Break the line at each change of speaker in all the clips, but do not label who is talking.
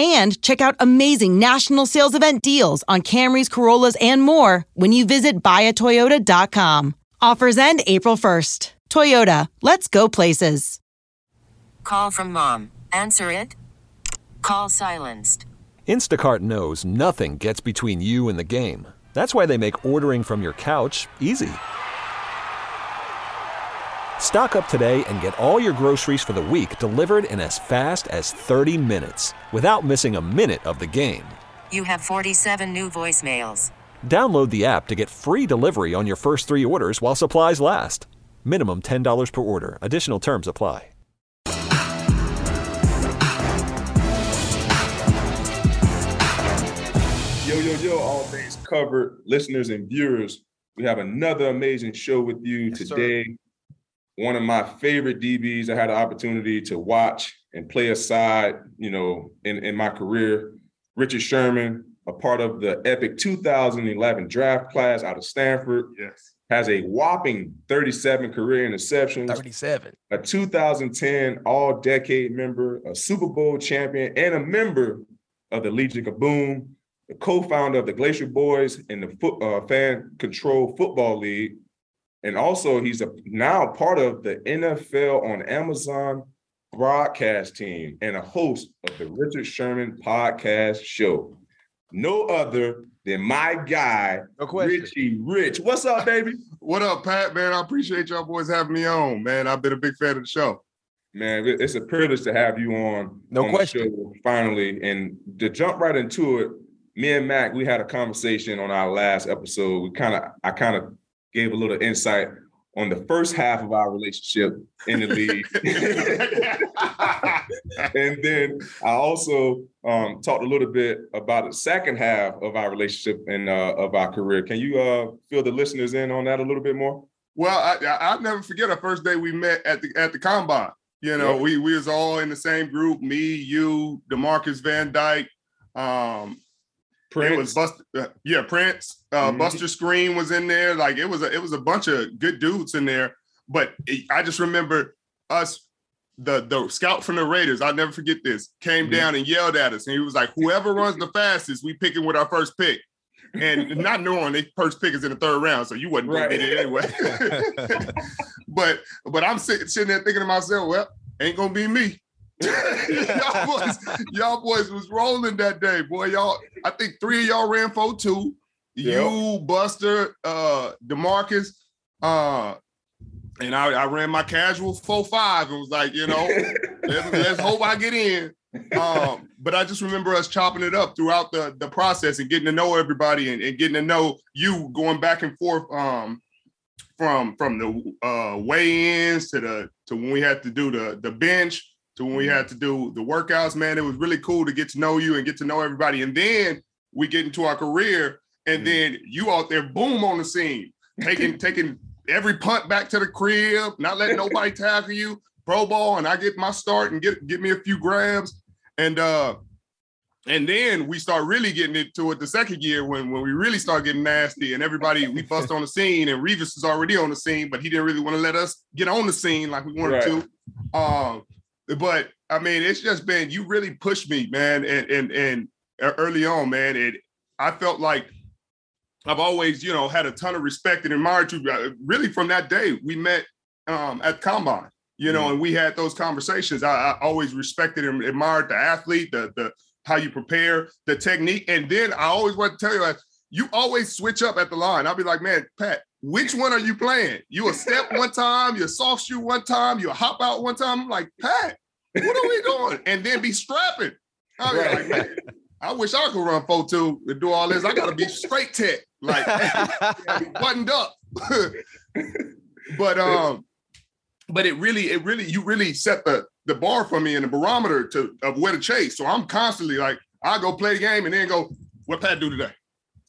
and check out amazing national sales event deals on Camrys, Corollas, and more when you visit buyatoyota.com. Offers end April 1st. Toyota, let's go places.
Call from mom. Answer it. Call silenced.
Instacart knows nothing gets between you and the game. That's why they make ordering from your couch easy. Stock up today and get all your groceries for the week delivered in as fast as 30 minutes without missing a minute of the game.
You have 47 new voicemails.
Download the app to get free delivery on your first three orders while supplies last. Minimum $10 per order. Additional terms apply.
Yo, yo, yo, all things covered, listeners and viewers. We have another amazing show with you
Yes, sir.
Today. One of my favorite DBs I had the opportunity to watch and play aside, you know, in, in my career. Richard Sherman, a part of the epic 2011 draft class out of Stanford,
Yes.
has a whopping 37 career interceptions.
37.
a 2010 All Decade member, a Super Bowl champion, and a member of the Legion of Boom, the co-founder of the Glacier Boyz and the foot, uh, Fan Control Football League, and also he's a now part of the NFL on Amazon broadcast team and a host of the Richard Sherman podcast show. No other than my guy,
No question.
Richie Rich. What's up, baby?
What up, Pat? Man, I appreciate y'all boys having me on. Man, I've been a big fan of the show.
Man, it's a privilege to have you on.
No
on the
question.
show finally, and to jump right into it, me and Mac, we had a conversation on our last episode. We kind of, I kind of gave a little insight on the first half of our relationship in the league, and then I also um, talked a little bit about the second half of our relationship and uh, of our career. Can you uh, fill the listeners in on that a little bit more?
well, I, I, I'll never forget our first day we met at the at the combine. You know,
Yeah.
we we was all in the same group. Me, you, Demarcus Van Dyke. Um, it was Buster, uh, yeah, Prince. Uh,
Mhm.
Buster Skrine was in there. Like it was a it was a bunch of good dudes in there. But it- I just remember us. The, the scout from the Raiders, I'll never forget this, came
Mhm.
down and yelled at us. And he was like, Whoever runs the fastest, we picking with our first pick. And not knowing they first pick is in the third round, so you wasn't
Right.
get it anyway. but but I'm sitting, sitting there thinking to myself, well, ain't gonna be me. y'all boys, y'all boys was rolling that day, boy. Y'all, I think three of y'all ran four two. You, Buster, uh, Demarcus, uh, and I, I ran my casual four five and was like, you know, let's, let's hope I get in. Um, but I just remember us chopping it up throughout the the process and getting to know everybody and, and getting to know you going back and forth um from from the uh weigh-ins to the to when we had to do the the bench to when we had to do the workouts, man. It was really cool to get to know you and get to know everybody. And then we get into our career, and
Mhm.
then you out there, boom, on the scene, taking taking every punt back to the crib, not letting nobody tackle you, pro ball, and I get my start and get get me a few grabs, and uh, and then we start really getting into it the second year when when we really start getting nasty and everybody we bust on the scene and Revis is already on the scene, but he didn't really want to let us get on the scene like we wanted
Right.
to. Um, but I mean, it's just been you really pushed me, man, and and and uh, early on, man, it I felt like I've always, you know, had a ton of respect and admired you. uh, Really, from that day we met um, at combine, you know, and we had those conversations. I, I always respected and admired the athlete, the the how you prepare, the technique, and then I always want to tell you, you always switch up at the line. I'll be like, man, Pat, which one are you playing? You a step one time, you a soft shoe one time, you a hop out one time. I'm like, Pat, what are we doing? And then be strapping. I mean, like, I wish I could run 4-2 and do all this. I gotta be straight tech, like buttoned up. but um, but it really, it really, you really set the the bar for me and the barometer to of where to chase. So I'm constantly like, I go play the game and then go, what Pat do today?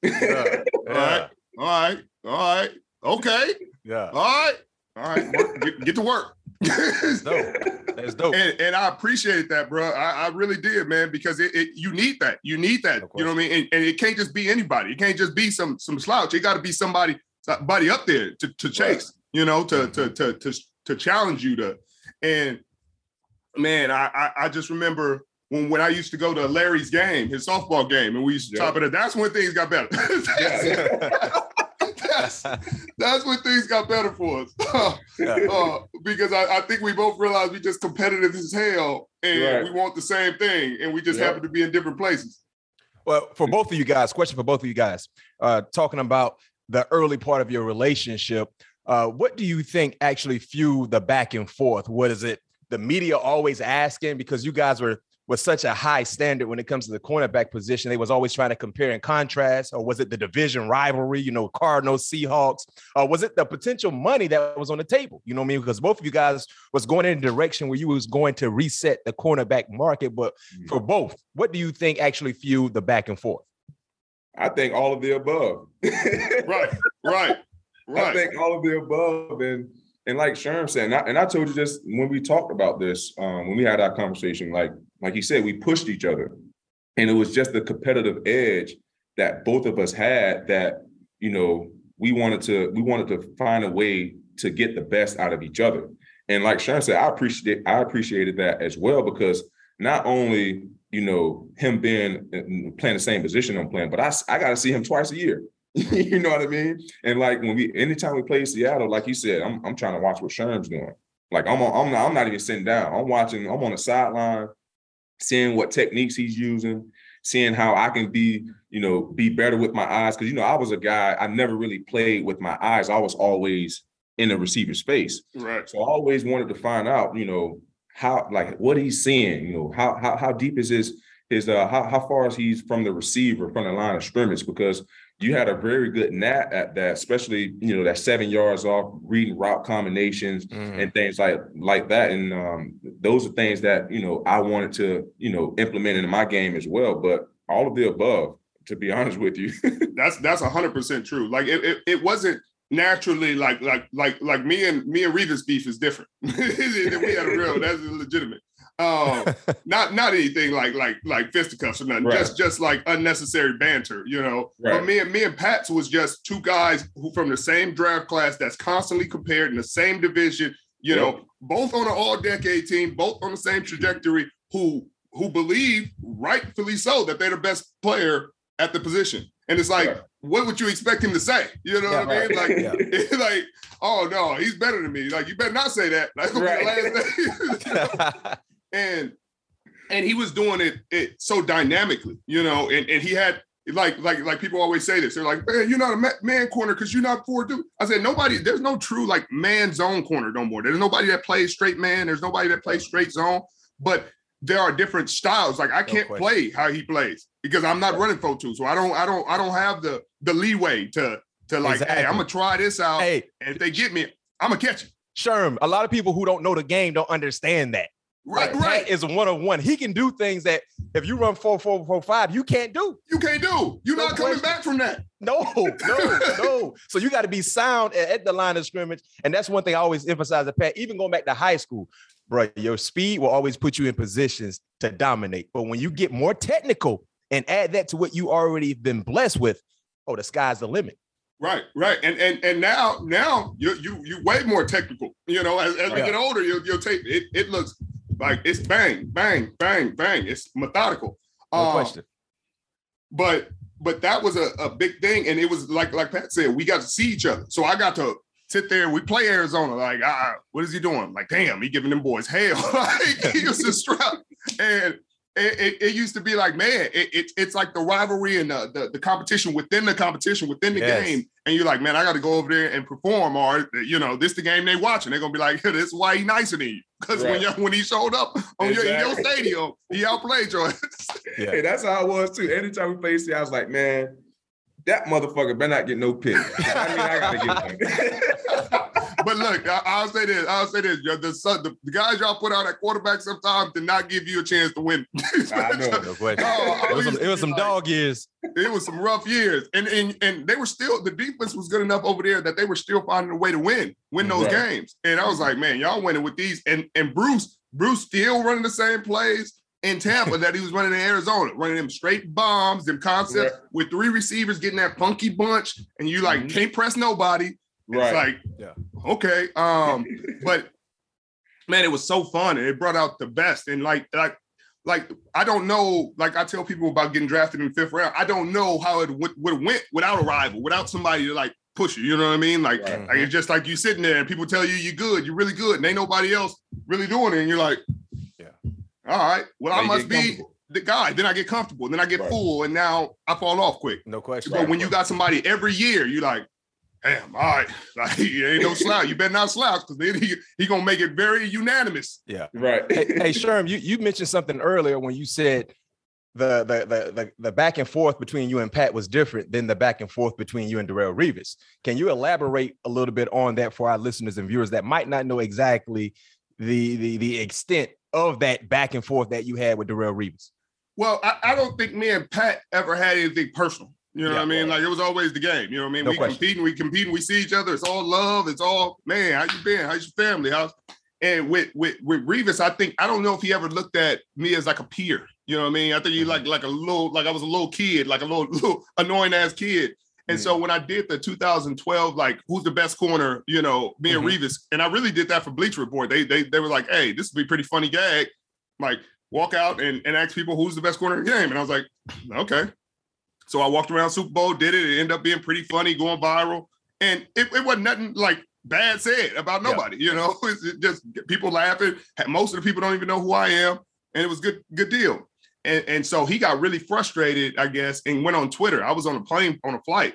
Yeah,
All right, all right, all right, okay,
yeah.
all right, all right, get, get to work.
That's dope. That's dope.
and, and I appreciate that, bro. I, I really did, man, because it, it you need that. You need that. You know what I mean? And, and it can't just be anybody. It can't just be some some slouch. It got to be somebody somebody up there to, to chase. You know, to, to mm-hmm. to to to challenge you to. And man, I I, I just remember. When, when I used to go to Larry's game, his softball game, and we used to
Yeah.
top it up, that's when things got better. that's, that's when things got better for us. Uh, because I, I think we both realized we just competitive as hell and
Right.
we want the same thing and we just
Yep.
happen to be in different places.
Well, for both of you guys, question for both of you guys, uh, talking about the early part of your relationship, uh, what do you think actually fueled the back and forth? What is it? The media always asking because you guys were was such a high standard when it comes to the cornerback position. They was always trying to compare and contrast, or was it the division rivalry? You know, Cardinals, Seahawks, or was it the potential money that was on the table? You know what I mean? Because both of you guys was going in a direction where you was going to reset the cornerback market, but for both, what do you think actually fueled the back and forth?
I think all of the above.
Right, right, right.
I think all of the above, and and like Sherm said, and I, and I told you just when we talked about this, um, when we had our conversation, like like you said, we pushed each other, and it was just the competitive edge that both of us had. That you know we wanted to we wanted to find a way to get the best out of each other, and like Sherm said, I appreciate I appreciated that as well because not only you know him being uh, playing the same position I'm playing, but I I got to see him twice a year. you know what I mean? And like when we anytime we play Seattle, like you said, I'm I'm trying to watch what Sherm's doing. Like I'm on, I'm not I'm not even sitting down. I'm watching, I'm on the sideline, seeing what techniques he's using, seeing how I can be, you know, be better with my eyes. Cause you know, I was a guy, I never really played with my eyes. I was always in the receiver space.
Right.
So I always wanted to find out, you know, how like what he's seeing, you know, how how how deep is his his uh how, how far is he's from the receiver from the line of scrimmage because you had a very good nat at that, especially you know that seven yards off, reading route combinations and things like like that. And um, those are things that you know I wanted to you know implement in my game as well. But all of the above, to be honest with you,
That's that's hundred percent true. Like it, it, it wasn't naturally like like like like me and me and Revis beef is different. we had a real that's legitimate. Um, not not anything like like like fisticuffs or nothing.
Right.
Just just like unnecessary banter, you know. But me and me and Pats was just two guys who from the same draft class that's constantly compared in the same division. You know, both on an all decade team, both on the same trajectory. Who who believe rightfully so that they're the best player at the position. And it's like,
Right.
what would you expect him to say? You know
Yeah,
what I mean? Like,
Yeah.
like, oh no, he's better than me. Like, you better not say that. Be
Right.
The last thing. and and he was doing it it so dynamically, you know, and, and he had like like like people always say this. They're like, man, you're not a man corner because you're not four dude. I said, nobody, there's no true like man zone corner no more. There's nobody that plays straight man. There's nobody that plays straight zone. But there are different styles. Like I can't
question.
play how he plays because I'm not running for two. So I don't I don't I don't have the the leeway to to like, hey, I'm gonna try this out.
hey,
And if they get me, I'm gonna catch it.
Sherm, a lot of people who don't know the game don't understand that.
Right,
Like,
right.
Is one on one. He can do things that if you run four, four, four, five, you can't do.
You can't do. You're
No
not coming back from that.
No, no, no. So you got to be sound at, at the line of scrimmage, and that's one thing I always emphasize. At Pat, even going back to high school, bro, your speed will always put you in positions to dominate. But when you get more technical and add that to what you already been blessed with, oh, the sky's the limit.
Right, right, and and and now now you you you way more technical. You know, as, as oh,
we
get older, you you'll take it. It looks like it's bang, bang, bang, bang. It's methodical.
No
Uh,
question.
But but that was a, a big thing, and it was like like Pat said, we got to see each other. So I got to sit there. We play Arizona. Like, ah, what is he doing? Like, damn, he giving them boys hell. like he was a strap, and. It, it, it used to be like, man, it, it, it's like the rivalry and the, the the competition within the competition within the
Yes.
game and you're like, man, I got to go over there and perform, or you know, this the game they watching. They're gonna be like, this is why he nicer than you, because
Right.
when when he showed up on your, in your stadium, he outplayed your.
Yeah.
Hey, that's how I was too. Anytime we played, I was like, man, that motherfucker better not get no pick. I mean, I gotta get one.
but look, I, I'll say this. I'll say this. The, the, the, the guys y'all put out at quarterback sometimes did not give you a chance to win.
I know.
No question.
Oh,
it was some, it was some
like-
dog years.
it was some rough years, and and and they were still the defense was good enough over there that they were still finding a way to win, win those
Right.
games. And I was like, man, y'all winning with these, and and Bruce, Bruce still running the same plays in Tampa that he was running in Arizona, running them straight bombs, them concepts
Right.
with three receivers getting that funky bunch, and you like
Mhm.
can't press nobody.
right.
It's like,
Yeah.
okay, um, but man, it was so fun, and it brought out the best. And like, like, like I don't know. Like I tell people about getting drafted in the fifth round. I don't know how it would would went without a rival, without somebody to like push you. You know what I mean? Like,
Right.
like it's just like you sitting there and people tell you you're good, you're really good, and ain't nobody else really doing it, and you're like,
Yeah.
All right, well
Now
I must be the guy. Then I get comfortable, then I get
Right.
full, and now I fall off quick.
No question.
But when you got somebody every year, you like, damn, all right, like you ain't no slouch. You better not slouch because then he, he gonna make it very unanimous.
Yeah, right.
hey, hey Sherm, you, you mentioned something earlier when you said the, the the the the back and forth between you and Pat was different than the back and forth between you and Darrelle Revis. Can you elaborate a little bit on that for our listeners and viewers that might not know exactly the the the extent of that back and forth that you had with Darrelle Revis?
Well, I, I don't think me and Pat ever had anything personal. You know
Yeah,
what I mean?
right.
Like it was always the game. You know what I mean?
No
we
question.
compete and we compete and we see each other. It's all love. It's all man. How you been? How's your family? How's and with with with Revis, I think I don't know if he ever looked at me as like a peer. You know what I mean? I think he mm-hmm. like like a little like I was a little kid, like a little little annoying ass kid. And so when I did the 2012, like who's the best corner, you know, me and
Mhm.
Revis, and I really did that for Bleacher Report. They they they were like, hey, this would be a pretty funny gag. Like walk out and, and ask people who's the best corner in the game. And I was like, okay. So I walked around Super Bowl, did it. It ended up being pretty funny, going viral. And it, it wasn't nothing like bad said about
Yeah.
nobody, you know. It's just people laughing. Most of the people don't even know who I am. And it was good, good deal. And, and so he got really frustrated, I guess, and went on Twitter. I was on a plane on a flight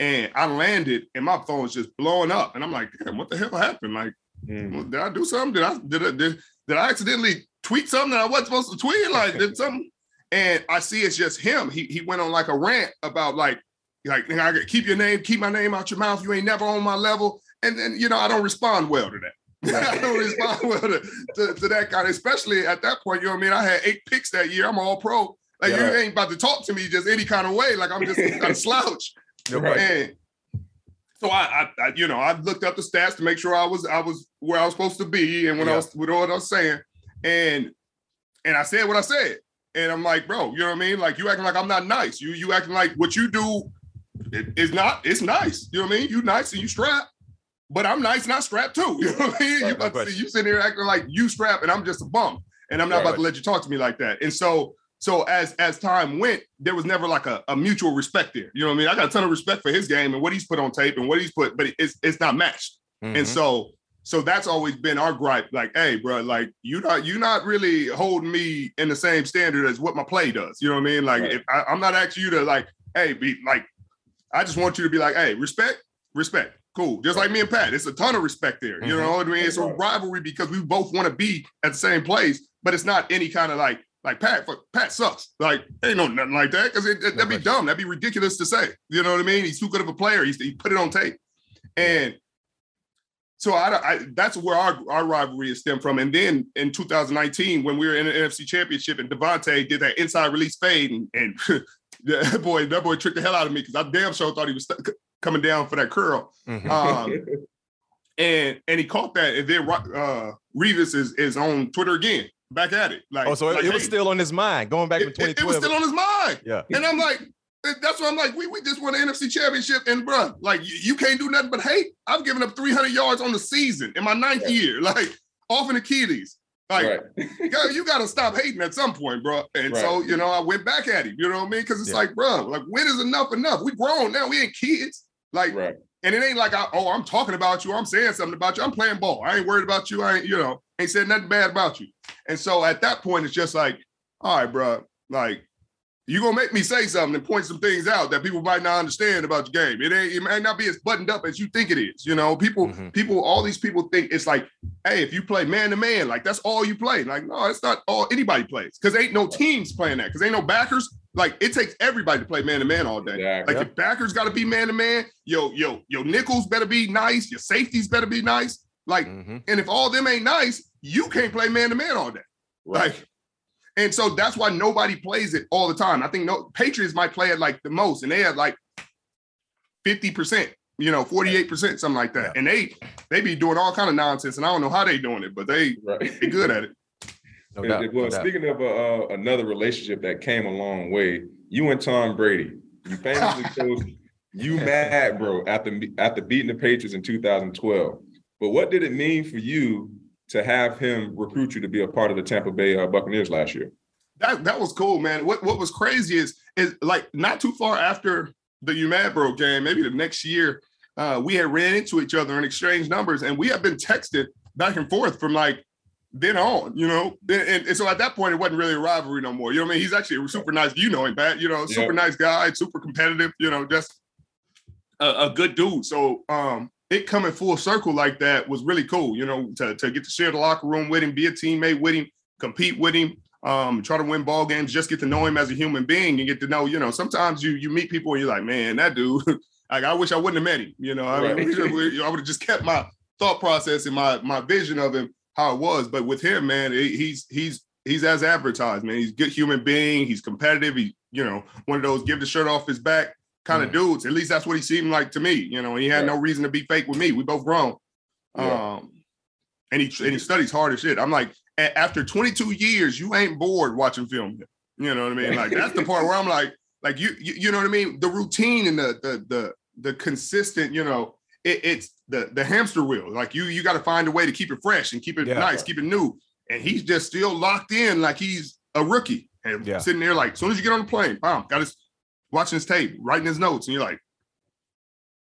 and I landed and my phone was just blowing up. And I'm like, damn, what the hell happened? Like,
Mm.
did I do something? Did I did I, did, did I accidentally tweet something that I wasn't supposed to tweet? Like did something? And I see it's just him. He he went on like a rant about like like I keep your name, keep my name out your mouth. You ain't never on my level. And then you know I don't respond well to that. I don't respond well to, to, to that kind, especially at that point. You know what I mean? I had eight picks that year. I'm all pro. Like
Yeah.
you ain't about to talk to me just any kind of way. Like I'm just a slouch.
No
And so I, I, I, you know, I looked up the stats to make sure I was, I was where I was supposed to be, and when I was with what I was saying, and and I said what I said, and I'm like, bro, you know what I mean? Like you acting like I'm not nice. You you acting like what you do it- is not. It's nice. You know what I mean? You nice and you strap, but I'm nice and I strap too. You know what I mean?
Right,
you
no
about to see you sitting here acting like you strap, and I'm just a bum, and I'm not
Right.
about to let you talk to me like that. And so. So as as time went, there was never like a, a mutual respect there. You know what I mean? I got a ton of respect for his game and what he's put on tape and what he's put, but it's it's not matched.
Mhm.
And so so that's always been our gripe. Like, hey, bro, like you not you're not really holding me in the same standard as what my play does. You know what I mean? Like,
Right.
if I, I'm not asking you to like, hey, be like, I just want you to be like, hey, respect, respect, cool. Just like me and Pat, it's a ton of respect there. You
Mhm.
know what I mean? It's a rivalry because we both want to be at the same place, but it's not any kind of like. Like Pat, fuck, Pat sucks. Like ain't no nothing like that because it, that'd be
question.
dumb. That'd be ridiculous to say. You know what I mean? He's too good of a player. He's, he put it on tape, and so I, I that's where our, our rivalry is stemmed from. And then in 2019, when we were in the NFC Championship and Davante did that inside release fade, and, and that boy, that boy tricked the hell out of me because I damn sure thought he was st- coming down for that curl.
Mhm.
Um, and and he caught that, and then uh, Revis is is on Twitter again, back at it. Like,
oh, so it,
like,
it was
hey,
still on his mind going back
it,
from
it- it was still on his mind.
yeah.
And I'm like, eh, that's what I'm like. We, we just won the NFC championship, and bruh, like you, you can't do nothing but hate. I've given up 300 yards on the season in my ninth
Right.
year, like off an Achilles. Like,
right.
you gotta, you gotta stop hating at some point, bro. And so, you know, I went back at him. You know what I mean? Because it's
Yeah.
like, bro, like when is enough enough? We grown now. We ain't kids. Like,
Right.
And it ain't like, I, oh, I'm talking about you. I'm saying something about you. I'm playing ball. I ain't worried about you. I ain't, you know, ain't said nothing bad about you. And so at that point, it's just like, all right, bro, like you're gonna make me say something and point some things out that people might not understand about your game. It ain't it might not be as buttoned up as you think it is. You know, people,
Mhm.
people, all these people think it's like, hey, if you play man to man, like that's all you play. Like, no, it's not all anybody plays because ain't no teams playing that because ain't no backers. Like it takes everybody to play man to man all day.
Exactly.
Like your backers got to be man to man. Yo, yo, yo, nickels better be nice. Your safeties better be nice. Like,
Mhm.
and if all them ain't nice, you can't play man to man all day.
Right.
Like, and so that's why nobody plays it all the time. I think no Patriots might play it like the most, and they had like 50%, you know, 48%, something like that. And they they be doing all kind of nonsense, and I don't know how they doing it, but they
right.
they good at it.
No
And-
doubt,
and-
no
well,
doubt.
speaking of uh, uh, another relationship that came a long way, you and Tom Brady, you famously chose you mad, bro, after after beating the Patriots in 2012. But what did it mean for you to have him recruit you to be a part of the Tampa Bay uh, Buccaneers last year?
That that was cool, man. What what was crazy is is like not too far after the UMAD bro game, maybe the next year, uh, we had ran into each other and exchanged numbers, and we had been texted back and forth from like then on, you know. And, and- so at that point, it wasn't really a rivalry no more. You know what I mean? He's actually a super nice, you know him, Pat. You know, super
Yeah.
nice guy, super competitive. You know, just a, a good dude. So um, it coming full circle like that was really cool. You know, to to get to share the locker room with him, be a teammate with him, compete with him um, try to win ball games, just get to know him as a human being and get to know, you know, sometimes you you meet people and you're like, man, that dude, like I wish I wouldn't have met him. You know, I,
Right.
wish I would have just kept my thought process and my my vision of him how it was. But with him, man, he- he's he's he's as advertised, man. He's a good human being. He's competitive. He, you know, one of those give the shirt off his back kind of dudes. At least that's what he seemed like to me. You know, he had no reason to be fake with me. We both grown.
Yeah.
Um, and he and he studies hard as shit. I'm like, after 22 years, you ain't bored watching film. You know what I mean? Like that's the part where I'm like, like you, you, you know what I mean? The routine and the the the the consistent, you know, it, it's the the hamster wheel. Like you, you got to find a way to keep it fresh and keep it
Yeah.
nice, keep it new. And he's just still locked in, like he's a rookie and
Yeah.
sitting there, like, as soon as you get on the plane, bam, got his watching his tape, writing his notes, and you're like,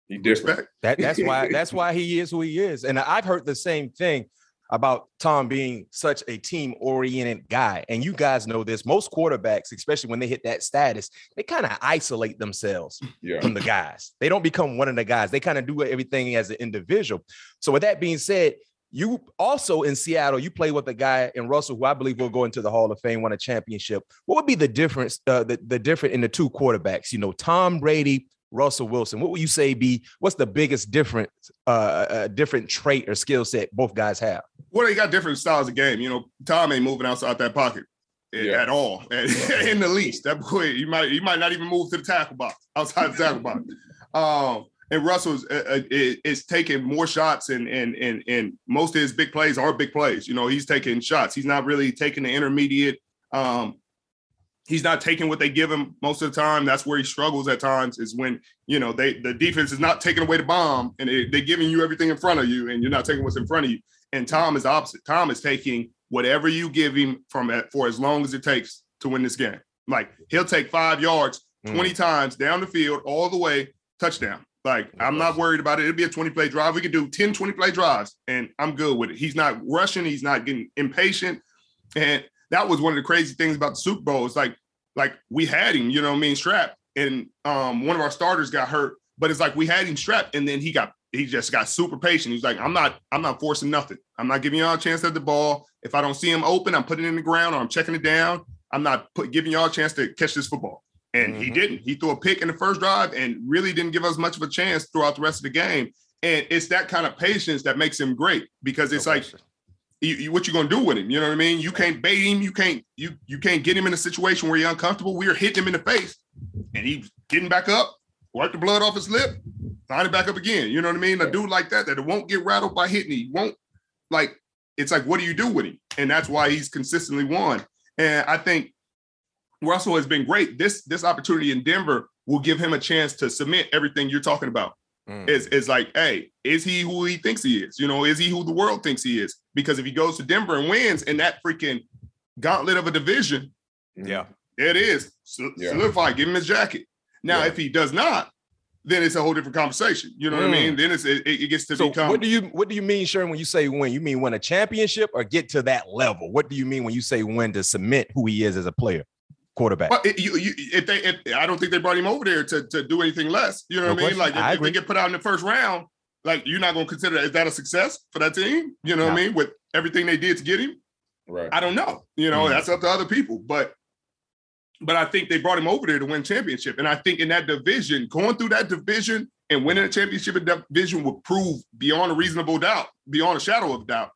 He different.
respect.
That that's why that's why he is who he is. And I've heard the same thing about Tom being such a team oriented guy. And you guys know this. Most quarterbacks, especially when they hit that status, they kind of isolate themselves
Yeah.
from the guys. They don't become one of the guys. They kind of do everything as an individual. So with that being said, you also in Seattle, you play with a guy in Russell who I believe will go into the Hall of Fame, won a championship. What would be the difference, uh, the, the different in the two quarterbacks? You know, Tom Brady, Russell Wilson. What would you say be what's the biggest difference, uh, uh, different trait or skill set both guys have?
Well, they got different styles of game. You know, Tom ain't moving outside that pocket
Yeah.
at all, in the least. That boy, you might you might not even move to the tackle box outside the tackle box. Um, and Russell's uh, uh, is, is taking more shots, and and and and most of his big plays are big plays. You know, he's taking shots. He's not really taking the intermediate. Um, he's not taking what they give him most of the time. That's where he struggles at times. Is when you know they the defense is not taking away the bomb, and they, they're giving you everything in front of you, and you're not taking what's in front of you. And Tom is opposite. Tom is taking whatever you give him from for as long as it takes to win this game. Like he'll take five yards
Mm.
20 times down the field, all the way, touchdown. Like I'm not worried about it. It'll be a 20 play drive. We could do 10 20 play drives, and I'm good with it. He's not rushing, he's not getting impatient. And that was one of the crazy things about the Super Bowl. It's like, like we had him, you know what I mean, strapped, and um, one of our starters got hurt, but it's like we had him strapped, and then he got he just got super patient. He's like, I'm not, I'm not forcing nothing. I'm not giving y'all a chance at the ball. If I don't see him open, I'm putting it in the ground or I'm checking it down. I'm not put, giving y'all a chance to catch this football. And he
Mhm.
didn't. He threw a pick in the first drive and really didn't give us much of a chance throughout the rest of the game. And it's that kind of patience that makes him great because it's like you, you- what you gonna do with him? You know what I mean? You can't bait him. You can't you you can't get him in a situation where you're uncomfortable. We are hitting him in the face, and he's getting back up, wipe the blood off his lip, line it back up again. You know what I mean? A dude like that that won't get rattled by hitting. He won't like. It's like, what do you do with him? And that's why he's consistently won. And I think Russell has been great. This this opportunity in Denver will give him a chance to submit everything you're talking about.
Mm.
Is is like, hey, is he who he thinks he is? You know, is he who the world thinks he is? Because if he goes to Denver and wins in that freaking gauntlet of a division,
Yeah.
there it is. So,
Yeah.
Solidify, give him his jacket. Now,
Yeah.
if he does not, then it's a whole different conversation. You know what I
Mm.
mean? Then it's it, it gets to
So
become
what do you what do you mean, Sharon, when you say win? You mean win a championship or get to that level? What do you mean when you say win to cement who he is as a player? Quarterback.
But it, you, you, if they, if, I don't think they brought him over there to, to do anything less. You know
No
what I mean?
question.
Like
I
if, if they get put out in the first round, like you're not going to consider is that a success for that team? You know what I mean? With everything they did to get him,
Right.
I don't know. You know,
Mhm.
that's up to other people. But but I think they brought him over there to win championship. And I think in that division, going through that division and winning a championship in that division would prove beyond a reasonable doubt, beyond a shadow of doubt,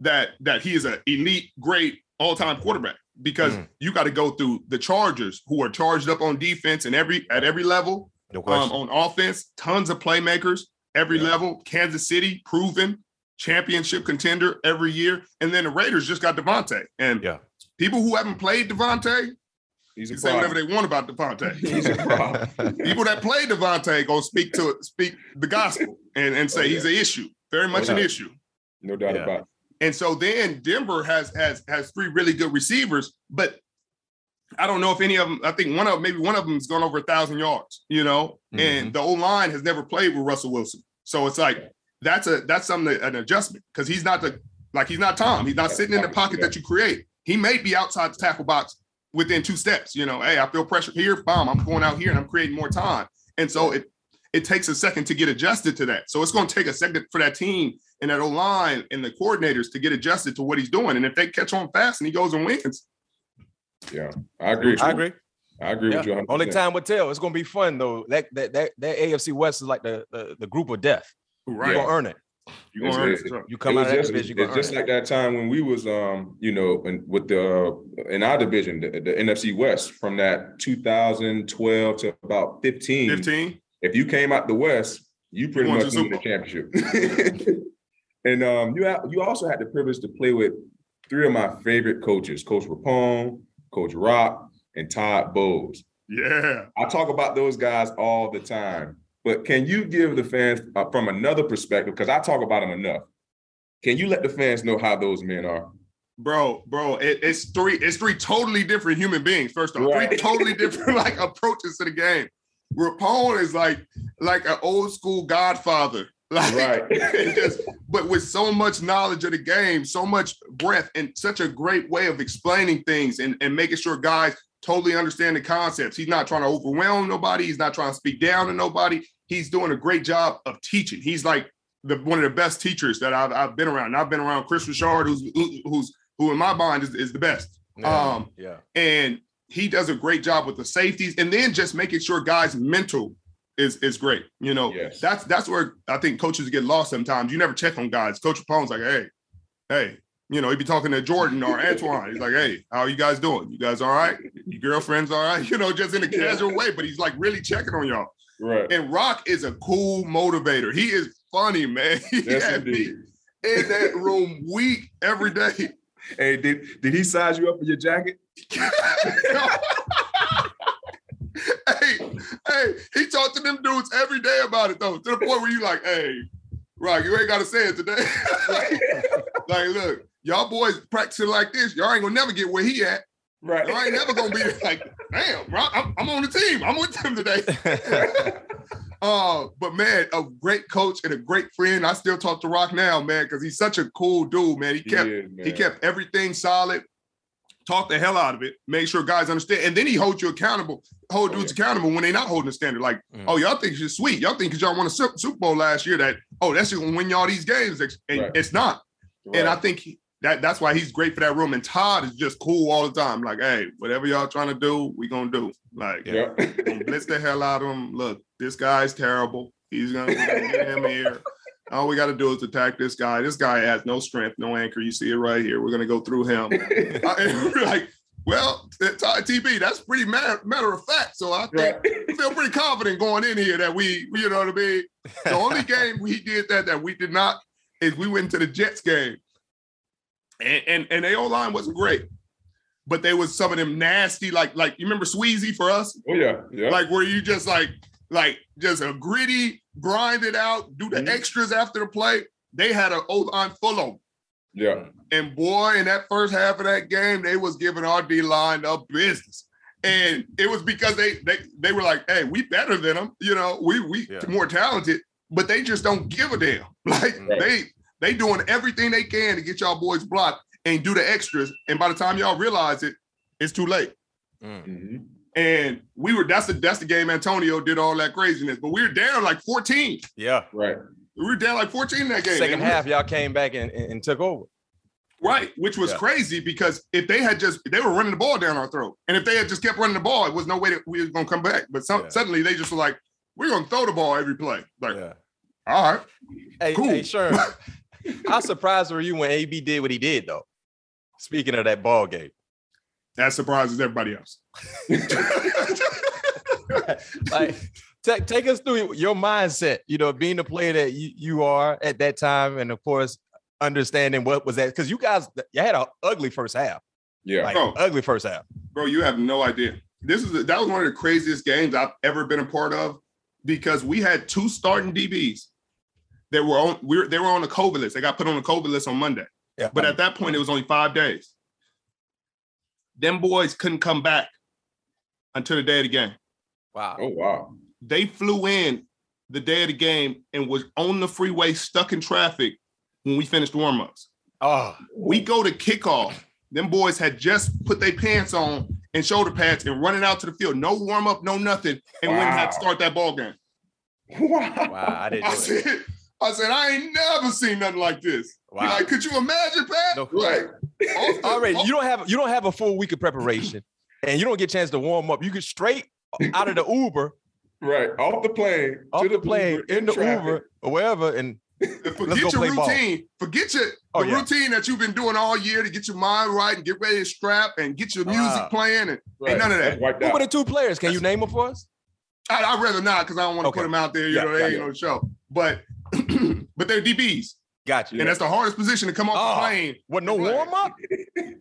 that that he is an elite, great all-time quarterback. Because
Mhm.
you got to go through the Chargers, who are charged up on defense and every at every level,
No
um,
question.
on offense, tons of playmakers, every
Yeah.
level. Kansas City, proven championship contender every year, and then the Raiders just got Davante. And
Yeah.
people who haven't played Davante
He's a
can say whatever they want about Davante.
He's a problem.
people that play Davante gonna speak to speak the gospel and, and say
Oh, yeah.
he's an issue, very much an
Yeah.
issue.
No doubt
Yeah.
about it.
And so then Denver has has has three really good receivers, but I don't know if any of them. I think one of maybe one of them has gone over a thousand yards. You know,
Mm-hmm.
and the O line has never played with Russell Wilson, so it's like that's a that's something that, an adjustment because he's not the like he's not Tom. He's not sitting in the pocket that you create. He may be outside the tackle box within two steps. You know, hey, I feel pressure here. Bomb. I'm going out here and I'm creating more time. And so it it takes a second to get adjusted to that. So it's going to take a second for that team and that O line and the coordinators to get adjusted to what he's doing. And if they catch on fast and he goes and wins,
Yeah, I agree. with
I agree.
I agree with you. 100%.
Only time will tell. It's gonna be fun though. That that that, that AFC West is like the, the the group of death.
right?
You're gonna earn it.
You're going to earn it. for
You come
it
out
was
of that
just,
division, you're
it's just
earn
like that time when we was um you know in, with the in our division the, the NFC West from that 2012 to about 15
15.
if you came out the West you pretty
Won
much
the
won the championship and um you ha- you also had the privilege to play with three of my favorite coaches Coach Rapone Coach Rock and Todd Bowles
Yeah.
I talk about those guys all the time, but can you give the fans uh, from another perspective? Because I talk about them enough. Can you let the fans know how those men are?
Bro, bro, it, it's three, it's three totally different human beings. First off, three totally different like approaches to the game. Rapone is like like an old school godfather. Like
Right.
just but with so much knowledge of the game, so much breadth, and such a great way of explaining things and, and making sure guys totally understand the concepts. He's not trying to overwhelm nobody, he's not trying to speak down to nobody. He's doing a great job of teaching. He's like the one of the best teachers that I've, I've been around. And I've been around Kris Richard, who's who's who in my mind is, is the best.
Yeah.
Um,
yeah.
and he does a great job with the safeties and then just making sure guys mental is is great you know?
Yes.
that's that's where i think coaches get lost sometimes. You never check on guys. Coach Rapone's like hey hey you know he'd be talking to jordan or antoine. He's like hey how are you guys doing? You guys all right? Your girlfriend's all right? You know just in a casual way but he's like really checking on y'all.
Right.
and rock is a cool motivator. He is funny man. He
Yes,
had me
indeed.
in that room week every day.
Hey, did did he size you up for your jacket?
hey, he talked to them dudes every day about it though, to the point where you like, hey, Rock, you ain't gotta say it today. like, look, y'all boys practicing like this, y'all ain't gonna never get where he at.
Right.
Y'all ain't never gonna be like, damn, Rock, I'm, I'm on the team. I'm with them today. Uh, but man, a great coach and a great friend. I still talk to Rock now, man, because he's such a cool dude, man. He
He
kept
is, man.
he kept everything solid, talked the hell out of it, made sure guys understand, and then he holds you accountable, hold
Oh,
dudes accountable when they're not holding the standard. Like,
Mm.
oh, y'all think you're sweet. Y'all think because y'all won a Super Bowl last year that oh, that's just gonna win y'all these games, and
Right.
it's not. And I think he, that that's why he's great for that room. And Todd is just cool all the time. Like, hey, whatever y'all trying to do, we gonna do. Like,
Yeah.
gonna blitz the hell out of him. Look, this guy's terrible. He's gonna, get him here. All we got to do is attack this guy. This guy has no strength, no anchor. You see it right here. We're gonna go through him. I- like, well, TB, that's pretty matter, matter of fact. So I think
Right.
Feel pretty confident going in here that we, you know what I mean. The only game we did that that we did not is we went to the Jets game, and and, and the O line wasn't great, but there was some of them nasty, like like you remember Sweezy for us,
Oh yeah. Yeah.
like where you just like like just a gritty, grind it out, do the
Mhm.
extras after the play. They had an O line full of.
Yeah.
And boy, in that first half of that game, they was giving our D line up business. And it was because they they they were like, hey, we better than them, you know, we we
Yeah.
more talented, but they just don't give a damn. Like
Right.
they they doing everything they can to get y'all boys blocked and do the extras. And by the time y'all realize it, it's too late.
Mm.
Mhm.
And we were that's the that's the game Antonio did all that craziness, but we were down like 14.
Yeah.
Right.
We were down like 14 in that game.
Second half, y'all came back and, and, took over.
Right, which was
Yeah.
crazy because if they had just they were running the ball down our throat, and if they had just kept running the ball, it was no way that we was gonna come back. But some,
Yeah.
suddenly they just were like, "We're gonna throw the ball every play." Like,
Yeah.
all right,
Hey,
Cool.
hey, Sherm, how surprised were you when AB did what he did, though? Speaking of that ball game,
that surprises everybody else.
like take take us through your mindset. You know, being the player that you, you are at that time, and of course, understanding what was that because you guys you had an ugly first half,
Yeah.
like
Bro.
ugly first half.
Bro, you have no idea. This is that was one of the craziest games I've ever been a part of because we had two starting DBs that were on we were they were on the COVID list. They got put on the COVID list on Monday.
Yeah,
But at that point, it was only five days. Them boys couldn't come back until the day of the game.
wow,
Oh wow.
They flew in the day of the game and was on the freeway stuck in traffic when we finished warmups.
oh,
We go to kickoff. Them boys had just put their pants on and shoulder pads and running out to the field. No warm up, no nothing, and went and had to start that ball game.
Wow.
wow, I didn't
I said, I said, I ain't never seen nothing like this.
Wow.
Like, could you imagine, Pat?
No,
Right.
Off the-
already you don't have you don't have a full week of preparation, and you don't get a chance to warm up. You get straight out of the Uber,
Right. Off the plane.
off
to
the plane,
Uber,
in the
traffic.
Uber or wherever, and
forget
go
your
play ball.
routine. Forget your
Oh,
the
yeah.
routine that you've been doing all year to get your mind right and get ready to strap and get your music
Ah.
playing. And
Right.
none of that.
That's
who
out.
were the two players? Can you name them for us?
I, I'd rather not because I don't want to
Okay.
put them out there. You
Yeah,
know, they ain't
yeah.
on the show. But but they're DBs,
Got you.
and that's the hardest position to come off
Oh.
the plane.
What no warm up,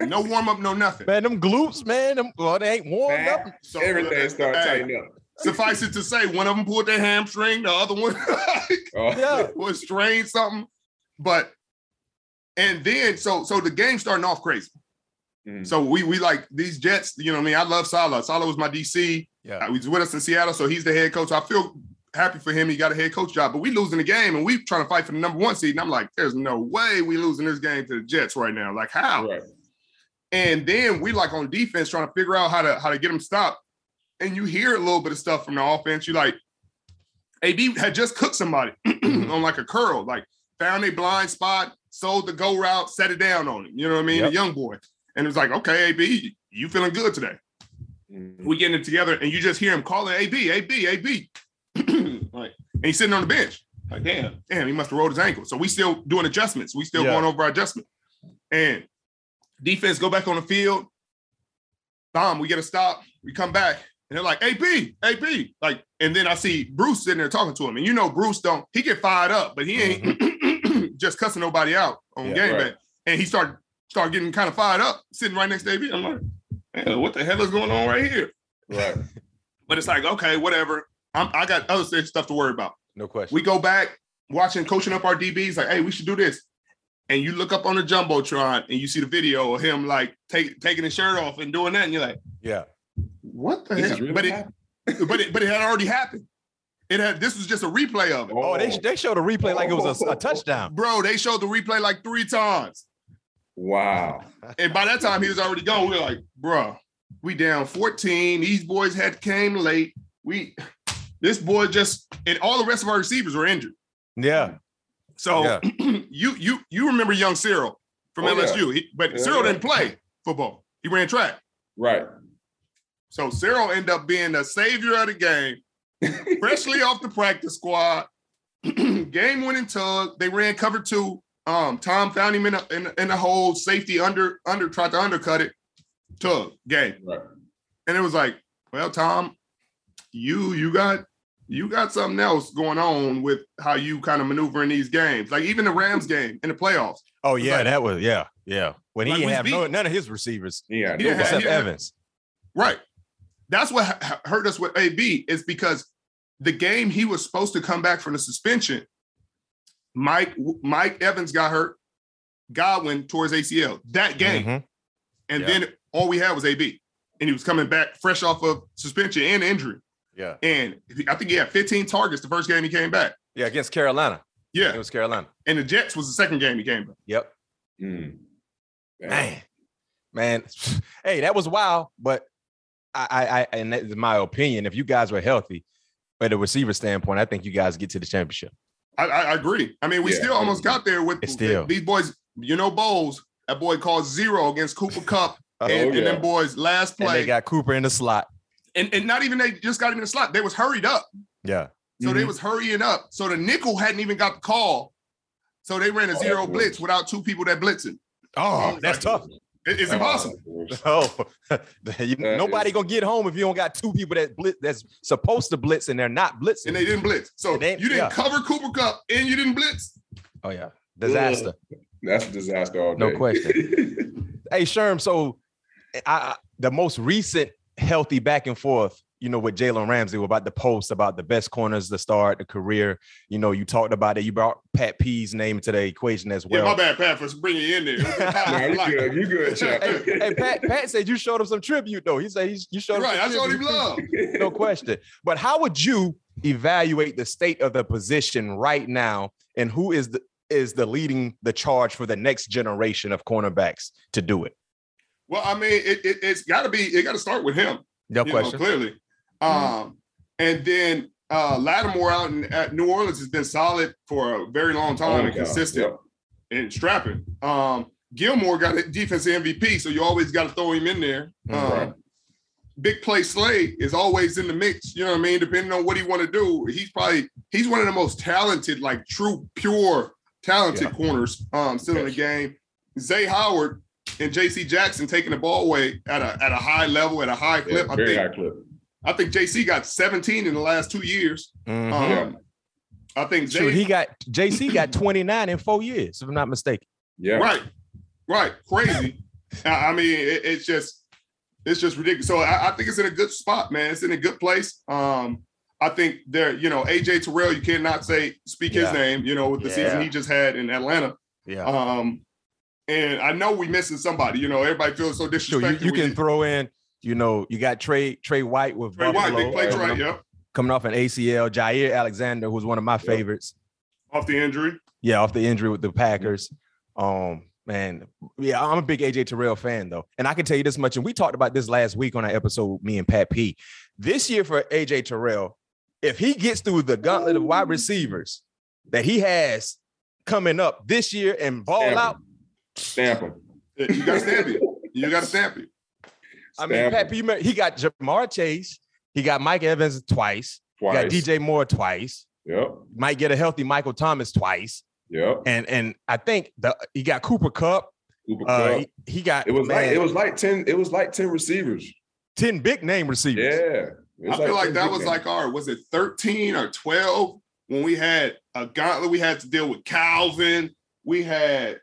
No warm up, no nothing.
man. Them glutes, man. Them well, they ain't warmed
Man,
up.
So,
Everything started
hey,
tightening up.
Suffice it to say, one of them pulled their hamstring, the other one
Oh.
Yeah.
was strained something. But and then so so the game starting off crazy.
Mhm.
So we we like these Jets. You know, what I mean, I love Saleh. Saleh was my DC.
Yeah.
Uh, He's with us in Seattle, so he's the head coach. I feel happy for him. He got a head coach job, but we losing the game, and we trying to fight for the number one seed. And I'm like, there's no way we losing this game to the Jets right now. Like how?
Right.
And then we like on defense trying to figure out how to how to get them stopped. And you hear a little bit of stuff from the offense. You like, AB had just cooked somebody on like a curl, like found a blind spot, sold the go route, set it down on him. You know what I mean?
Yep.
A young boy. And it was like, okay, AB, you feeling good today?
Mhm.
We getting it together, and you just hear him calling AB, AB, AB. like, and he's sitting on the bench. Like, damn, damn, he must have rolled his ankle. So we still doing adjustments. We still
Yeah.
going over our adjustment. And defense go back on the field. Bomb, we get a stop. We come back, and they're like, AP, AP. Like, and then I see Bruce sitting there talking to him. And you know, Bruce don't, he get fired up, but he ain't mm-hmm. just cussing nobody out on
Yeah,
game
right.
And he started start getting kind of fired up, sitting right next to AB. I'm like, man, what the hell is going on right here?
Right.
But it's like, okay, whatever. I'm, I got other stuff to worry about.
No question.
We go back watching, coaching up our DBs, like, hey, we should do this. And you look up on the jumbotron and you see the video of him like take, taking his shirt off and doing that, and you're like,
yeah.
What the
This
hell?
really
but it, but it, but it had already happened. It had. This was just a replay of it,
Oh, they they showed a replay like it was a, a touchdown.
bro. They showed the replay like three times,
Wow.
and by that time he was already gone. We were like, bro, we down 14. These boys had came late. We, this boy just, and all the rest of our receivers were injured.
Yeah.
So
Yeah.
you you you remember young Cyril from
Oh, yeah.
LSU, he, but
Yeah,
Cyril
yeah.
didn't play football. He ran track.
Right.
So Cyril ended up being the savior of the game, freshly off the practice squad. game winning tug. They ran cover two. Um, Tom found him in a, in, in the hole. Safety under under tried to undercut it. Tug game,
Right.
and it was like, well, Tom, you you got you got something else going on with how you kind of maneuver in these games. Like even the Rams game in the playoffs.
Oh yeah,
like-
that was yeah, yeah. When he
Like,
didn't have no, none of his receivers
Yeah.
He didn't
except
he
Evans.
Right. That's what hu- hurt us with AB is because the game he was supposed to come back from the suspension, Mike Mike Evans got hurt, Godwin tore his ACL that game,
Mhm.
and
Yeah.
then all we had was AB, and he was coming back fresh off of suspension and injury,
Yeah,
and I think he had 15 targets the first game he came back.
yeah. Against Carolina,
Yeah, it
was Carolina.
and the Jets was the second game he came back.
Yep.
Mm.
Man, man. Hey, that was wild. But I, I, I and that is my opinion. If you guys were healthy, at a receiver standpoint, I think you guys get to the championship.
I, I I agree. I mean, we
Yeah.
still almost got there with
still.
these boys. You know, Bowles. That boy called zero against Cooper Kupp, and, and
yeah.
them boys last
And
play,
they got Cooper in the slot.
and, and not even they just got him in the slot. They was hurried up,
Yeah.
so they
Mhm.
was hurrying up. So the nickel hadn't even got the call, so they ran a
Oh,
zero blitz without two people that blitzing.
Oh, that's tough.
It- it's oh, impossible.
Oh, you- nobody
is-
gonna get home if you don't got two people that blitz that's supposed to blitz and they're not blitzing.
And they didn't blitz. So
And
you didn't
yeah.
cover Cooper Cup and you didn't blitz.
oh yeah, disaster.
That's a disaster all day.
No question. Hey Sherm, so I, I the most recent healthy back and forth, you know, with Jalen Ramsey about the post about the best corners to start the career. You know, you talked about it. You brought Pat P's name into the equation as well.
Yeah,
well.
my bad, Pat, for bringing you in there. It was a
Nah,
time
you
like-
good. You good, chap.
hey, hey, Pat, Pat said you showed him some tribute though. He said he's, you showed him
Right,
some
I showed him love.
no question. But how would you evaluate the state of the position right now, and who is the is the leading the charge for the next generation of cornerbacks to do it?
Well, I mean, it, it, it's got to be. It got to start with him.
No
you know, clearly. Um, and then uh, Lattimore out in at New Orleans has been solid for a very long time
Oh,
and
God.
consistent
Yep.
and strapping. Um, Gilmore got a defense MVP, so you always got to throw him in there. Um,
Right.
Big play Slay is always in the mix. You know what I mean? Depending on what he want to do, he's probably he's one of the most talented, like true, pure, talented
Yeah.
corners um, still in the game. Zay Howard and J.C. Jackson taking the ball away at a at a high level, at a high
Yeah,
clip. I think
high clip.
I think JC got 17 in the last two years.
Mhm.
Um, I think Zay,
Shoot, he got JC got 29 in four years, if I'm not mistaken.
Yeah.
right, right, crazy. I I mean, it, it's just it's just ridiculous. So I, I think it's in a good spot, man. It's in a good place. Um, I think there, you know, AJ Terrell, you cannot say speak
Yeah.
his name, you know, with the season he just had in Atlanta.
Yeah.
Um, and I know we missing somebody. You know, everybody feels so
Sure, you, you
We-
can throw in, you know, you got Trey Trey White with
Trey White,
Buffalo,
big play
coming,
Trey,
off, coming off an ACL. Jaire Alexander, who's one of my favorites.
off the injury.
Yeah, off the injury with the Packers. Um, man, yeah, I'm a big AJ Terrell fan though, and I can tell you this much. And we talked about this last week on our episode, me and Pat P. This year for AJ Terrell, if he gets through the gauntlet of wide receivers that he has coming up this year and ball
Stamp
out,
him. Stamp him.
You got to stamp it. You got to stamp it.
I mean, Pat
him
P. remember- He got Ja'Marr Chase, he got Mike Evans twice, he
twice.
got DJ Moore twice,
Yep.
might get a healthy Michael Thomas twice,
Yep.
and and I think the he got Cooper Kupp.
Cooper
Uh,
Kupp.
he, he got
it was
man,
like it was like 10, it was like 10 receivers.
10 big name receivers.
Yeah.
I
was
feel like that was
names.
like our was it 13 or 12 when we had a gauntlet. We had to deal with Calvin. We had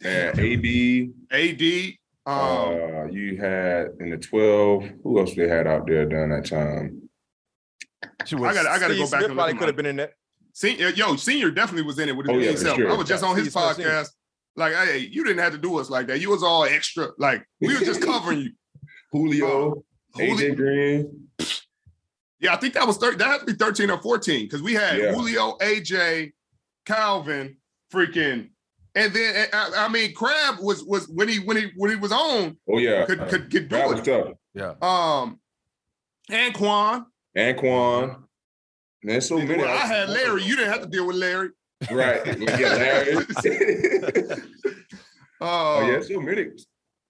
Yeah, AB.
AD. Um,
uh, you had in the 12. Who else they had out there during that time?
I gotta- I gotta go back
Smith
and look
probably
at
could have been in there.
senior, yo, senior definitely was in it with his
Oh, yeah,
main self.
sure.
I was just on his
Steve senior.
podcast. Like, hey, you didn't have to do us like that. You was all extra. Like, we were just covering you.
Julio,
Julio-
AJ Green.
Yeah, I think that was 30, that had to be 13 or 14 because we had
Yeah.
Julio, AJ, Calvin, freaking, and then I, I mean, Crab was was when he when he when he was on
Oh yeah,
could could could
that
do
was
it.
tough.
Yeah.
Um, Anquan.
Anquan. There's so many.
Well, I had Larry. You didn't have to deal with Larry.
right. Yeah, Larry.
Uh,
oh yeah, so many.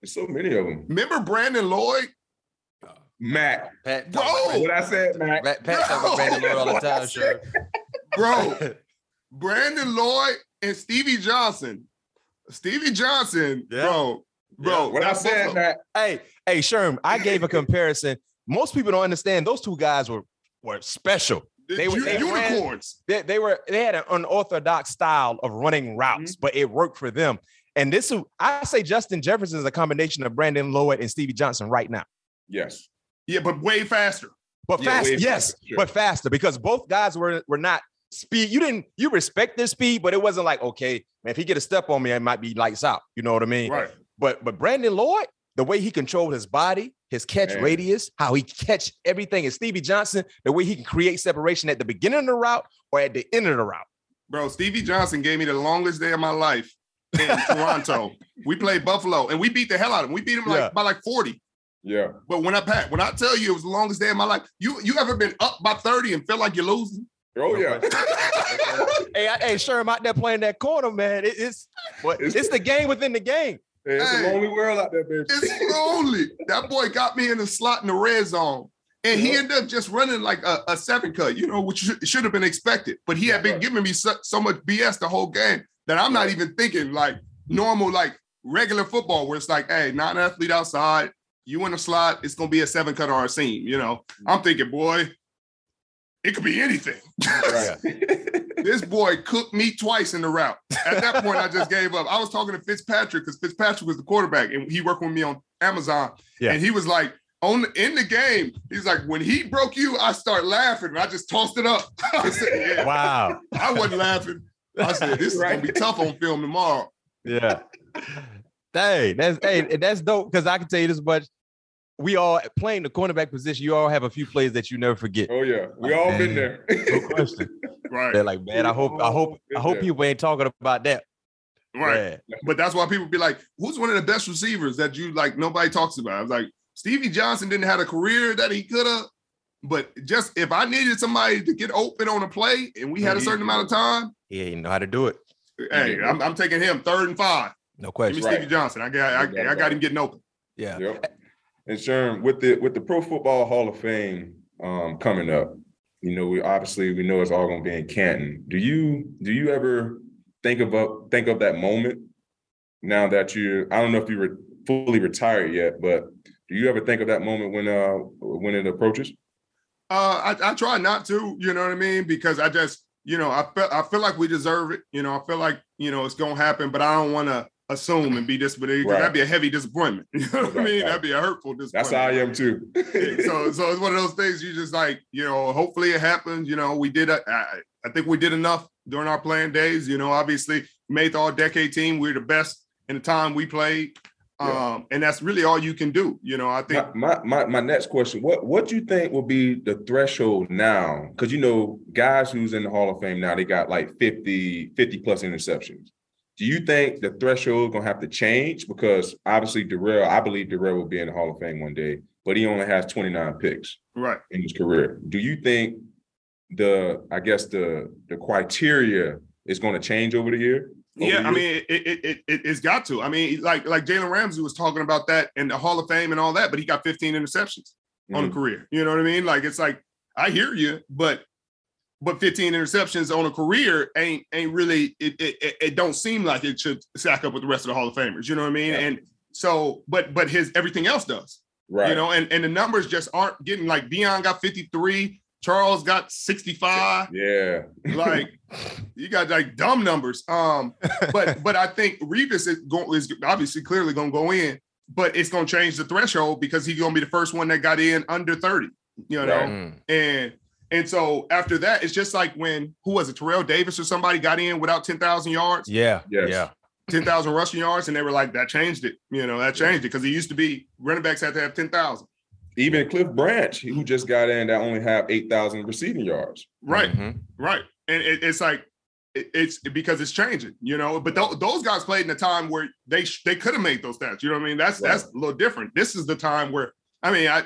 There's so many of them.
Remember Brandon Lloyd?
Matt.
Pat,
Bro,
What I said, Matt.
Pat, Pat talk about Brandon Lloyd all the time, sure.
bro. Brandon Lloyd and Stevie Johnson. Stevie Johnson,
Yeah.
bro, bro.
What I said,
Buffalo-
Matt.
Hey, hey, Sherm, I gave a comparison. Most people don't understand those two guys were were special.
the
they were-
u-
they ran-
unicorns.
They, they were they had an unorthodox style of running mm-hmm. routes, but it worked for them. And this I say Justin Jefferson is a combination of Brandon Lloyd and Stevie Johnson right now.
Yes.
Yeah, but way faster.
But
Yeah,
faster,
way
yes,
faster, sure.
but faster because both guys were were not speed. You didn't you respect their speed, but it wasn't like okay, man. If he get a step on me, it might be lights out. You know what I mean?
Right.
But but Brandon Lloyd, the way he controlled his body, his catch
Man.
radius, how he catch everything, and Stevie Johnson, the way he can create separation at the beginning of the route or at the end of the route.
Bro, Stevie Johnson gave me the longest day of my life in Toronto. We played Buffalo and we beat the hell out of him. We beat him like
Yeah.
by like 40.
Yeah.
But when I pat, when I tell you it was the longest day of my life, you you ever been up by 30 and feel like you're losing?
Oh yeah.
hey, I, hey, sure, I'm out there playing that corner, man. It, it's but
It's-
it's, the game within the game.
Hey, it's
Hey.
a lonely world out there, baby.
It's lonely. That boy got me in the slot in the red zone. And he ended up just running like a, a seven cut, you know, which should, should have been expected. But he had been
Right.
giving me so, so much BS the whole game that I'm not even thinking like normal, like regular football, where it's like, hey, not an athlete outside, you in the slot, it's gonna be a seven cut or a seam, you know. I'm mm. thinking, boy, it could be anything.
Right.
this boy cooked me twice in the route. At that point, I just gave up. I was talking to Fitzpatrick because Fitzpatrick was the quarterback and he worked with me on Amazon.
Yeah.
And he was like, on in the game, he's like, when he broke you, I start laughing. And I just tossed it up. I said, yeah.
Wow.
I wasn't laughing. I said, this is gonna be tough on film tomorrow.
Yeah. Dang, that's hey, that's dope because I can tell you this much. We all playing the cornerback position. You all have a few plays that you never forget.
Oh yeah. We all been there.
No question.
Right.
They're like, man, I hope, I hope, I hope people ain't talking about that.
Right.
Yeah.
But that's why people be like, who's one of the best receivers that you like nobody talks about? I was like, Stevie Johnson didn't have a career that he could have. But just if I needed somebody to get open on a play and we had a certain amount of time,
Yeah, you know how to do it.
hey, I'm, I'm taking him third and five.
No
Give
question.
me
Right.
Stevie Johnson. I got I, I got him getting open.
Yeah.
Yep. And Sherm, with the with the Pro Football Hall of Fame um, coming up, you know, we obviously we know it's all going to be in Canton. Do you do you ever think of a, think of that moment now that you? I don't know if you were fully retired yet, but do you ever think of that moment when uh when it approaches?
Uh, I, I try not to, you know what I mean, because I just, you know, I feel I feel like we deserve it. You know, I feel like you know it's gonna happen, but I don't want to assume and be disappointed.
Right.
That'd be a heavy disappointment. You know what I mean?
right.
That'd be a hurtful disappointment.
That's how I am too.
so so it's one of those things you just like you know hopefully it happens you know we did a, I, I think we did enough during our playing days you know obviously made the all decade team we are the best in the time we played
Yeah.
um and that's really all you can do you know i think
my, my my my next question what what do you think will be the threshold now because you know guys who's in the hall of fame now they got like 50 50 plus interceptions do you think the threshold gonna have to change because obviously Darrell, I believe Darrell will be in the Hall of Fame one day, but he only has 29 picks
right
in his career. Do you think the I guess the the criteria is going to change over the year? Over
yeah
the
i mean it, it it it it's got to i mean like like jalen ramsey was talking about that in the hall of fame and all that but he got 15 interceptions on a
Mhm.
career. You know what I mean? Like it's like I hear you, but but 15 interceptions on a career ain't ain't really it it, it, it don't seem like it should stack up with the rest of the Hall of Famers. You know what I mean?
Yeah.
And so, but but his everything else does.
right.
You know, and and the numbers just aren't getting like Dion got 53, Charles got 65
yeah.
like you got like dumb numbers. Um, but but I think Revis is going is obviously clearly gonna go in, but it's gonna change the threshold because he's gonna be the first one that got in under 30, you know.
Right.
Mm.
And and so after that, it's just like when who was it, Terrell Davis or somebody got in without 10,000 yards,
Yeah.
Yes.
Yeah.
10,000 rushing yards, and they were like, that changed it. You know, that changed it because it used to be running backs had to have 10,000.
Even Cliff Branch, who just got in, that only have 8,000 receiving yards.
Right.
Mhm.
Right. And it, it's like it- it's because it's changing, you know. But th- those guys played in a time where they sh- they could have made those stats. You know what I mean? That's that's a little different. This is the time where I mean I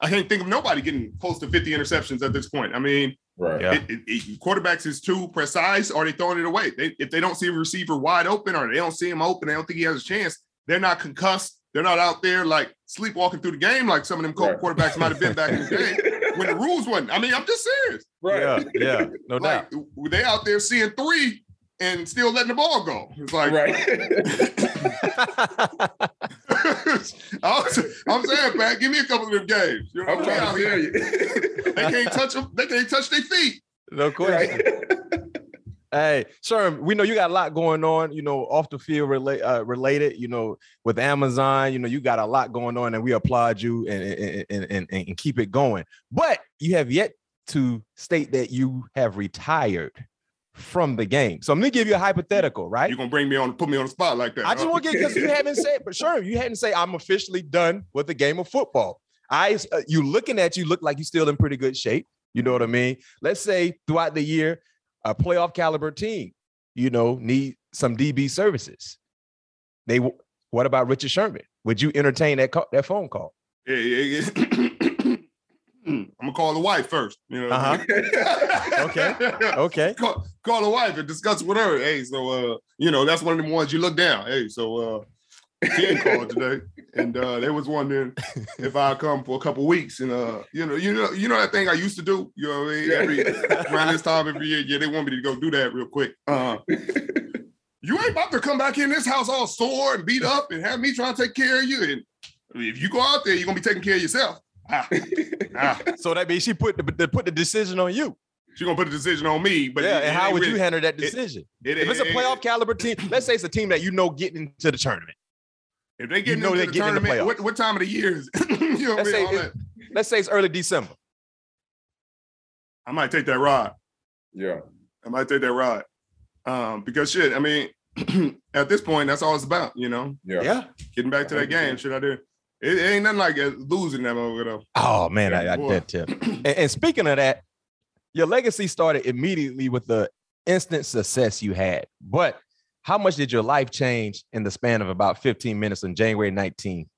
I can't think of nobody getting close to 50 interceptions at this point. I mean,
Right.
Yeah.
it, it, it- quarterbacks is too precise, or they throwing it away. They, if they don't see a receiver wide open, or they don't see him open, they don't think he has a chance. They're not concussed. They're not out there like sleepwalking through the game like some of them
Right.
quarterbacks might have been back in the day when the rules wasn't. I mean, I'm just serious.
Right.
Yeah. Yeah. No doubt.
Like they out there seeing three and still letting the ball go. It's like
Right.
I was- I'm saying, Pat, give me a couple of them games. You know,
I'm
they,
trying to tell you.
they can't touch them. They can't touch their feet.
no question.
right.
Hey, sir, we know you got a lot going on, you know, off the field relate, uh, related, you know, with Amazon, you know, you got a lot going on and we applaud you and, and, and, and, and keep it going. But you have yet to state that you have retired from the game. So I'm to give you a hypothetical, right?
You're gonna bring me on, put me on the spot like that.
I just want to get because you haven't said, but sure, you hadn't say I'm officially done with the game of football. I, uh, you looking at you look like you're still in pretty good shape. You know what I mean? Let's say throughout the year, a playoff caliber team, you know, need some DB services. They, what about Richard Sherman? Would you entertain that call, that phone call?
Yeah, yeah, yeah. I'm gonna call the wife first. You know.
Uh-huh. Okay. Okay.
Call, call the wife and discuss with her. Hey, so uh, you know, that's one of the ones you look down. Hey, so uh Ken called today, and uh they was wondering if I come for a couple weeks, and uh, you know, you know, you know that thing I used to do. You know, what I mean? every around this time every year, yeah, they want me to go do that real quick. Uh, you ain't about to come back in this house all sore and beat up and have me trying to take care of you. And if you go out there, you're gonna be taking care of yourself. Ah, ah.
So that means she put the, the put the decision on you.
She gonna put the decision on me. But
yeah,
it-
and
it
how
ain't
would you handle that decision?
it-
if it's a
it-
playoff caliber team, let's say it's a team that you know getting into the tournament.
If they get
You know
into
they
the
get in the
tournament, what, what time of the year is it? you know
Let's say it- Let's say it's early December.
I might take that ride.
Yeah.
I might take that ride. Um, because shit, I mean, at this point, that's all it's about, you know.
Yeah.
Getting back to that game, shit I do. It, it ain't nothing like losing that over though.
Oh man, I, I that tip. And, and speaking of that, your legacy started immediately with the instant success you had. But how much did your life change in the span of about 15 minutes on January 19,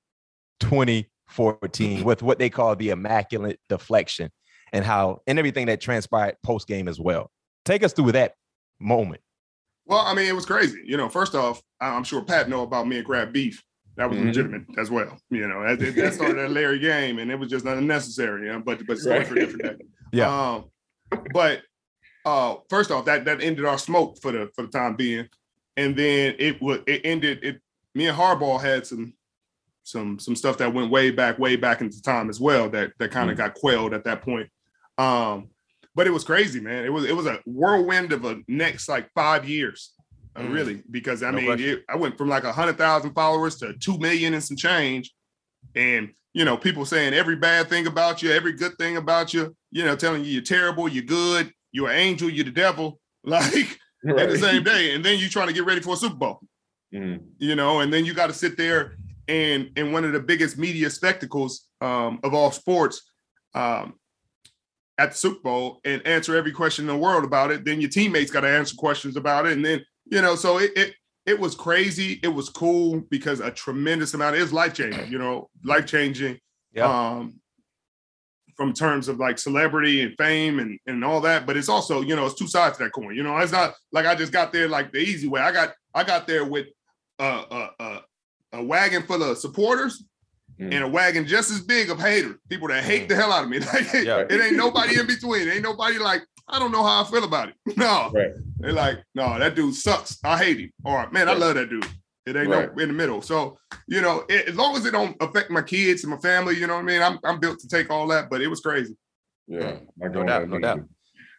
2014, with what they call the immaculate deflection and how and everything that transpired post game as well? Take us through that moment.
Well, I mean, it was crazy. You know, first off, I'm sure Pat know about me and Crab Beef. That was
Mhm.
legitimate as well. You know, that, that started at Larry game, and it was just unnecessary. You know, but but for a different day.
Yeah.
Um, but uh, first off, that that ended our smoke for the for the time being, and then it was it ended. It me and Harbaugh had some some some stuff that went way back, way back into time as well. That that kind of got quelled at that point. Um, but it was crazy, man. It was it was a whirlwind of a next like five years, uh,
Mm.
really. Because I
No
mean, it, I went from like a hundred thousand followers to two million and some change, and you know, people saying every bad thing about you, every good thing about you. You know, telling you you're terrible, you're good, you're an angel, you're the devil. Like at the same day, and then you're trying to get ready for a Super Bowl
Mhm.
you know, and then you got to sit there and in one of the biggest media spectacles um, of all sports um, at the Super Bowl and answer every question in the world about it. Then your teammates got to answer questions about it, and then you know, so it it it was crazy. It was cool because a tremendous amount. It was life changing. You know, life changing.
Yeah.
Um, from terms of like celebrity and fame and, and all that, but it's also, you know, it's two sides to that coin. You know, it's not like I just got there like the easy way. I got I got there with a a, a, a wagon full of supporters
Mm.
and a wagon just as big of haters, people that hate the hell out of me. Like
Yeah.
it ain't nobody in between. Ain't nobody like, I don't know how I feel about it. No.
Right.
They're like, no, that dude sucks. I hate him. Or man, I love that dude. It ain't
Right.
no in the middle. So, you know, it, as long as it don't affect my kids and my family, you know what I mean? I'm I'm built to take all that, but it was crazy.
Yeah.
No doubt, no doubt.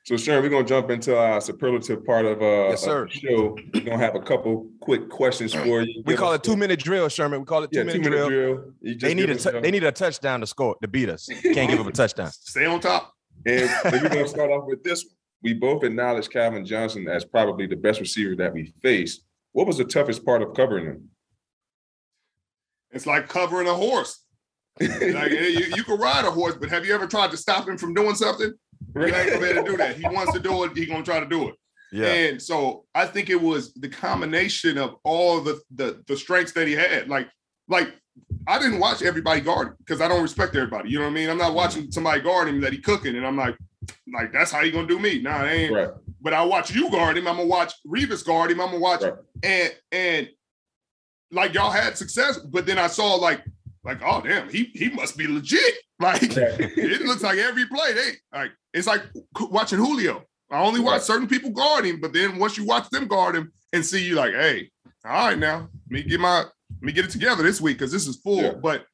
So Sharon, we're gonna jump into our superlative part of uh
Yes,
of
sir.
the show. We're gonna have a couple quick questions for you.
We
Give
call it two minute drill, Sherman. We call it two
Yeah,
minute
two minute
drill.
drill.
They need a
give us,
tou-
uh,
they need a touchdown to score to beat us. Can't give up a touchdown.
Stay on top.
And we're gonna start off with this one. We both acknowledge Calvin Johnson as probably the best receiver that we faced. What was the toughest part of covering him?
It's like covering a horse. Like you, you can ride a horse, but have you ever tried to stop him from doing something? You ain't gonna be able to do that. He wants to do it, he gonna try to do it.
Yeah.
And so I think it was the combination of all the the the strengths that he had. Like, like I didn't watch everybody guard because I don't respect everybody. You know what I mean? I'm not watching somebody guard him that he cooking, and I'm like, like that's how you gonna do me. Nah, ain't.
Right.
But I watch you guard him. I'm gonna watch Revis guard him. I'm gonna watch
Right.
and and like y'all had success, but then I saw like like oh damn he he must be legit. Like it looks like every play they like it's like watching Julio. I only watch
Right.
certain people guard him, but then once you watch them guard him and see you like, hey, all right now, let me get my let me get it together this week because this is full.
Yeah.
But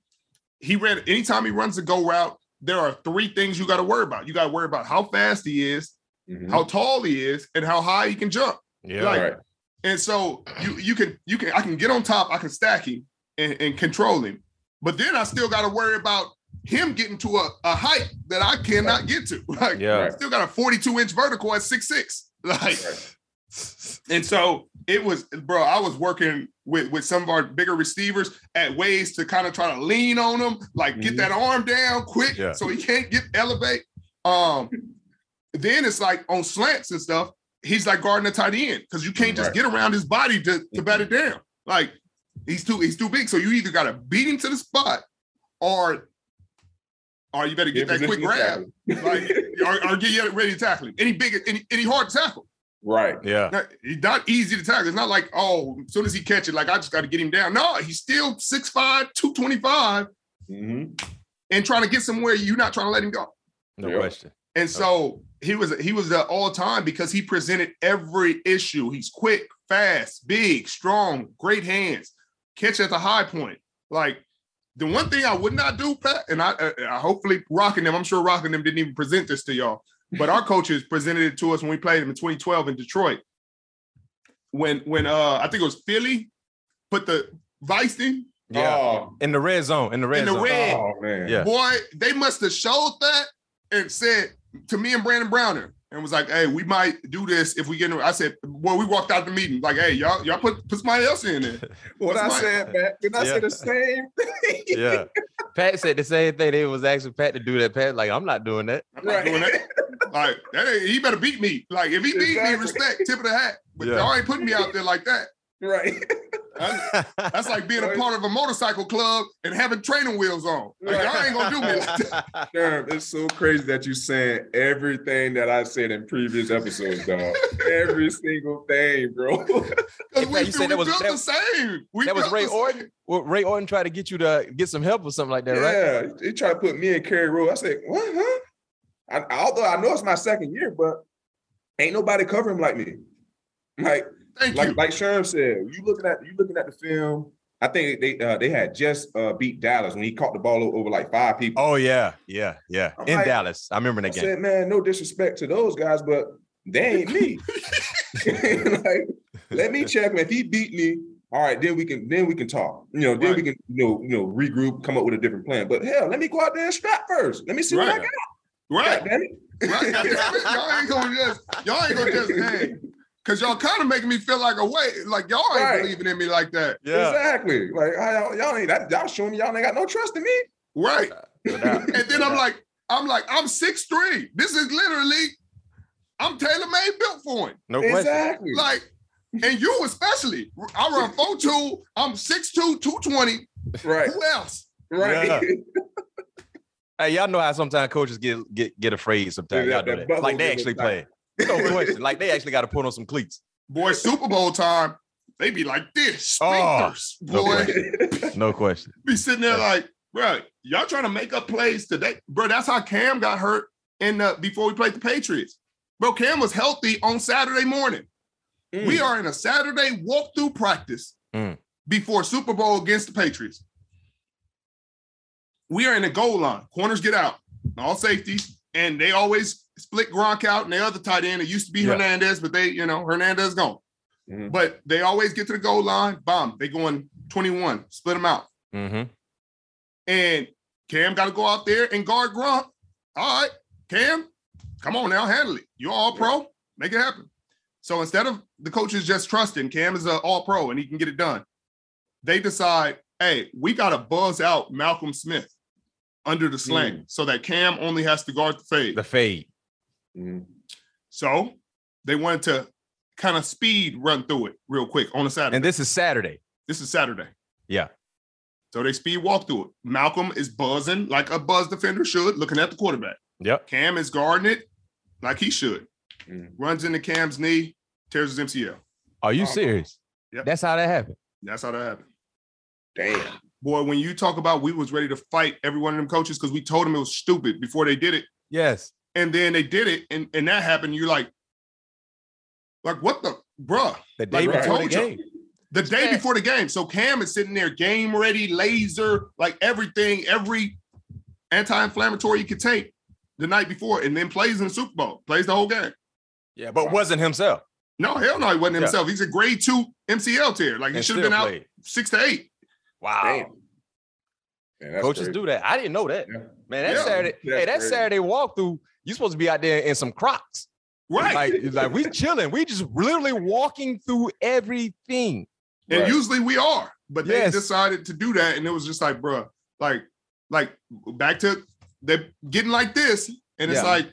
he ran anytime he runs a go route, there are three things you got to worry about. You got to worry about how fast he is,
Mhm.
how tall he is, and how high he can jump.
Yeah.
Like,
Right.
and so you you can you can I can get on top, I can stack him and, and control him, but then I still got to worry about him getting to a, a height that I cannot get to. Like
Yeah.
Right.
still got a 42 inch vertical at six six. Like
Right.
And so it was, bro. I was working with with some of our bigger receivers at ways to kind of try to lean on them, like get
Mhm.
that arm down quick,
Yeah.
so he can't get elevate. Um, then it's like on slants and stuff. He's like guarding a tight end because you can't just
Right.
get around his body to to bat it down. Like he's too he's too big, so you either got to beat him to the spot or or you better get that quick grab, like, or, or get ready to tackle him. Any big, any, any hard tackle.
Right.
Yeah.
Not- He's not easy to tackle. It's not like, oh, as soon as he catch it, like I just got to get him down. No, he's still 6'5, 225
hmm
and trying to get somewhere you're not trying to let him go.
No
Yeah.
question.
And so he was he was the all time because he presented every issue. He's quick, fast, big, strong, great hands, catch at the high point. Like the one thing I would not do, Pat, and I, uh, I hopefully rocking them. I'm sure rocking them didn't even present this to y'all, but our coaches presented it to us when we played them in 2012 in Detroit. When when uh I think it was Philly put the Weisting
Yeah.
Oh,
in the red zone. In the red
In the
zone.
red-
oh man.
Yeah.
Boy, they must have showed that and said to me and Brandon Browner and was like, "Hey, we might do this if we get." In. I said, "Boy, we walked out the meeting like, hey, y'all, y'all put put somebody else in there."
What I
That's
said, man. Did I
Yeah.
say the same thing?
Yeah. Pat said the same thing. They was asking Pat to do that. Pat like, I'm not doing that.
I'm not
Right.
doing that. Like, that ain't, he better beat me. Like, if he beat me, respect, tip of the hat. But
Yeah.
y'all ain't putting me out there like that.
right.
That's, that's like being a part of a motorcycle club and having training wheels on. Like, y'all ain't gonna do me like that.
Sherm, it's so crazy that you saying everything that I said in previous episodes, dog. Every single thing, bro.
Because we,
you said
we
that was-
built
that-
the same. We
that was Ray
the Horton?
well, Ray Horton tried to get you to get some help or something like that, right?
Yeah, he tried to put me in Kerry Rowe. I said, what, huh? I, although I know it's my second year, but ain't nobody covering him like me. Like,
Thank
like,
you.
like Sherm said, you looking at you looking at the film. I think they uh, they had just uh, beat Dallas when he caught the ball over like five people.
Oh yeah, yeah, yeah.
I'm
In
like-
Dallas, I remember
I
that game.
said, man, no disrespect to those guys, but they ain't me. like, let me check him. If he beat me, all right, then we can then we can talk. You know, then we can you know you know regroup, come up with a different plan. But hell, let me go out there and strap first. Let me see what I
Right.
got.
Right.
God damn it.
Right. God damn it. Y'all ain't gonna just y'all ain't gonna just hang. Cause y'all kind of making me feel like a way, like y'all ain't
Right.
believing in me like that.
Yeah,
Exactly. Like y'all, y'all ain't that y'all showing me y'all ain't got no trust in me.
Right. And then I'm like, I'm like, I'm 6'3. This is literally, I'm tailor-made built for him.
no question.
exactly.
Like, and you especially. I run 4'2, I'm 6'2, 220.
right.
Who else?
Right.
Yeah. Hey, y'all know how sometimes coaches get get get afraid. Sometimes
Yeah,
y'all know
that
that. Like they actually
tight.
play. No question. Like they actually got to put on some cleats.
Boy, Super Bowl time, they be like this.
Oh,
Sphincters.
no
boy.
question. No question.
be sitting there like, bro, y'all trying to make up plays today, bro. That's how Cam got hurt in the before we played the Patriots, bro. Cam was healthy on Saturday morning.
Mm.
We are in a Saturday walkthrough practice
Mm.
before Super Bowl against the Patriots. We are in the goal line. Corners get out, all safeties, and they always split Gronk out and the other tight end. It used to be
Yeah.
Hernandez, but they, you know, Hernandez gone.
Mhm.
But they always get to the goal line. Bomb. They going 21, split them out.
Mm-hmm.
And Cam got to go out there and guard Gronk. All right, Cam, come on now, handle it. You're all pro, make it happen. So instead of the coaches just trusting Cam is an all pro and he can get it done, they decide, hey, we got to buzz out Malcolm Smith under the sling so that Cam only has to guard the fade.
The fade.
Mhm.
so they wanted to kind of speed run through it real quick on a Saturday.
And this is Saturday.
this is Saturday.
Yeah.
So they speed walk through it. Malcolm is buzzing like a buzz defender should, looking at the quarterback.
Yep.
Cam is guarding it like he should.
Mhm.
Runs into Cam's knee, tears his MCL.
Are you
Oh.
serious?
Yep.
That's how that happened.
That's how that happened.
Damn.
Boy, when you talk about we was ready to fight every one of them coaches because we told them it was stupid before they did it,
Yes.
And then they did it, and, and that happened. You're like, like what the bruh?
The day
Like,
before the game.
The day
Yeah.
before the game. So Cam is sitting there, game ready, laser, like everything, every anti-inflammatory you could take the night before, and then plays in the Super Bowl, plays the whole game.
Yeah, but wasn't himself.
No, hell no, he wasn't
Yeah.
himself. He's a grade two MCL tear. Like he should have
still
been out six to eight.
Wow.
Damn. Man,
Coaches
crazy.
do that. I didn't know that.
Yeah.
Man, that
Yeah.
Saturday,
That's
hey, that
crazy.
Saturday walkthrough, you supposed to be out there in some Crocs.
Right.
Like, like we chilling. We just literally walking through everything.
and
Right.
usually we are, but they
Yes.
decided to do that, and it was just like, bruh, like, like back to they're getting like this, and it's
Yeah.
like,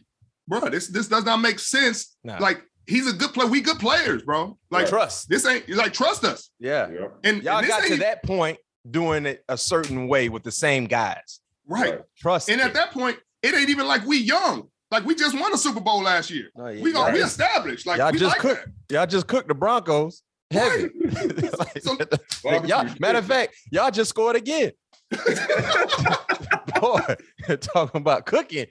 bruh, this this does not make sense.
Nah.
Like he's a good player. We good players, bro. Like
trust.
this ain't like trust us.
Yeah.
Yep.
And
Y'all
this
got to that point doing it a certain way with the same guys.
Right.
Trust.
And
me.
at that point, it ain't even like we young. Like we just won a Super Bowl last year.
No, yeah,
We got we established. Like
y'all
we
just
like
cooked. Y'all just cooked the Broncos. Heavy. Like,
So-
y'all, matter of fact, y'all just scored again. Boy, talking about cooking.